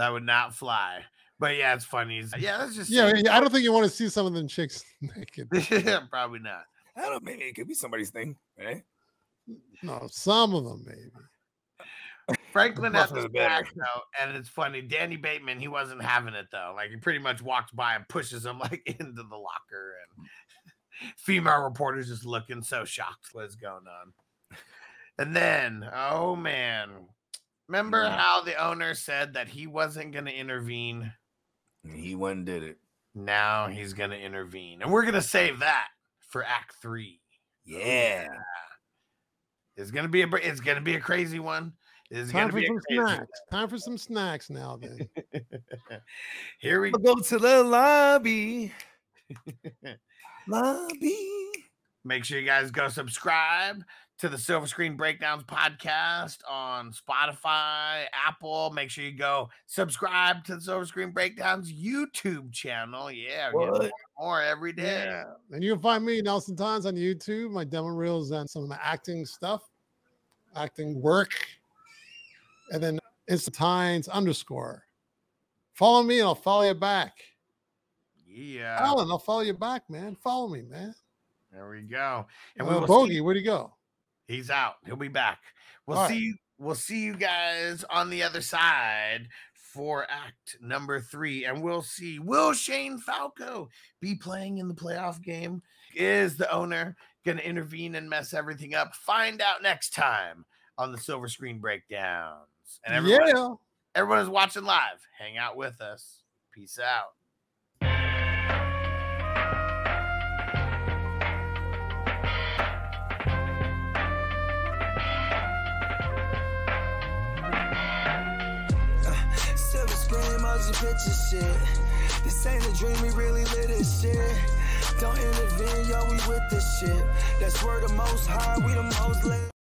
Speaker 1: That would not fly. But yeah, it's funny. It's- Yeah, that's just
Speaker 2: Yeah, yeah, I don't think you want to see some of them chicks [LAUGHS] naked. [LAUGHS]
Speaker 1: probably not.
Speaker 3: I don't know, maybe it could be somebody's thing, right?
Speaker 2: No, some of them maybe.
Speaker 1: Franklin had
Speaker 3: Rougher
Speaker 1: the
Speaker 3: the
Speaker 1: back though, and it's funny. Danny Bateman, he wasn't having it though. Like he pretty much walks by and pushes him [LAUGHS] like into the locker, and female reporters just looking so shocked what's going on. And then, oh man, remember
Speaker 3: Yeah.
Speaker 1: how the owner said that he wasn't going to intervene?
Speaker 3: He went and did it.
Speaker 1: Now he's going to intervene, and we're going to save that for Act Three.
Speaker 3: Yeah.
Speaker 1: Oh, it's gonna be a it's gonna be a crazy one. It's
Speaker 2: Time
Speaker 1: gonna
Speaker 2: for
Speaker 1: be a
Speaker 2: some
Speaker 1: crazy
Speaker 2: snacks. Time for some snacks now. Then. [LAUGHS]
Speaker 1: Here we
Speaker 3: go to the lobby. [LAUGHS] lobby.
Speaker 1: make sure you guys go subscribe to the Silver Screen Breakdowns podcast on Spotify, Apple. Make sure you go subscribe to the Silver Screen Breakdowns YouTube channel. Yeah, we're getting
Speaker 3: What?
Speaker 1: more, more every day.
Speaker 2: yeah, and you can find me Nelson Tons on YouTube, my demo reels, and some of my acting stuff, acting work, and then Insta Tines underscore. Follow me, and I'll follow you back.
Speaker 1: Yeah,
Speaker 2: Alan, I'll follow you back, man. Follow me, man.
Speaker 1: there we go. And
Speaker 2: And
Speaker 1: we
Speaker 2: uh,
Speaker 1: will
Speaker 2: Bogey,
Speaker 1: see-
Speaker 2: where'd he go?
Speaker 1: He's out. He'll be back. We'll
Speaker 2: All
Speaker 1: see
Speaker 2: right.
Speaker 1: you. We'll see you guys on the other side for act number three. And we'll see will Shane Falco be playing in the playoff game? Is the owner gonna intervene and mess everything up? Find out next time on the silver screen breakdowns. And everyone,
Speaker 2: yeah.
Speaker 1: everyone is watching live. Hang out with us. Peace out.
Speaker 4: Pictures shit. This ain't a dream, we really live this shit. Don't intervene, yo, we with this shit. That's where the most high, we the most lit.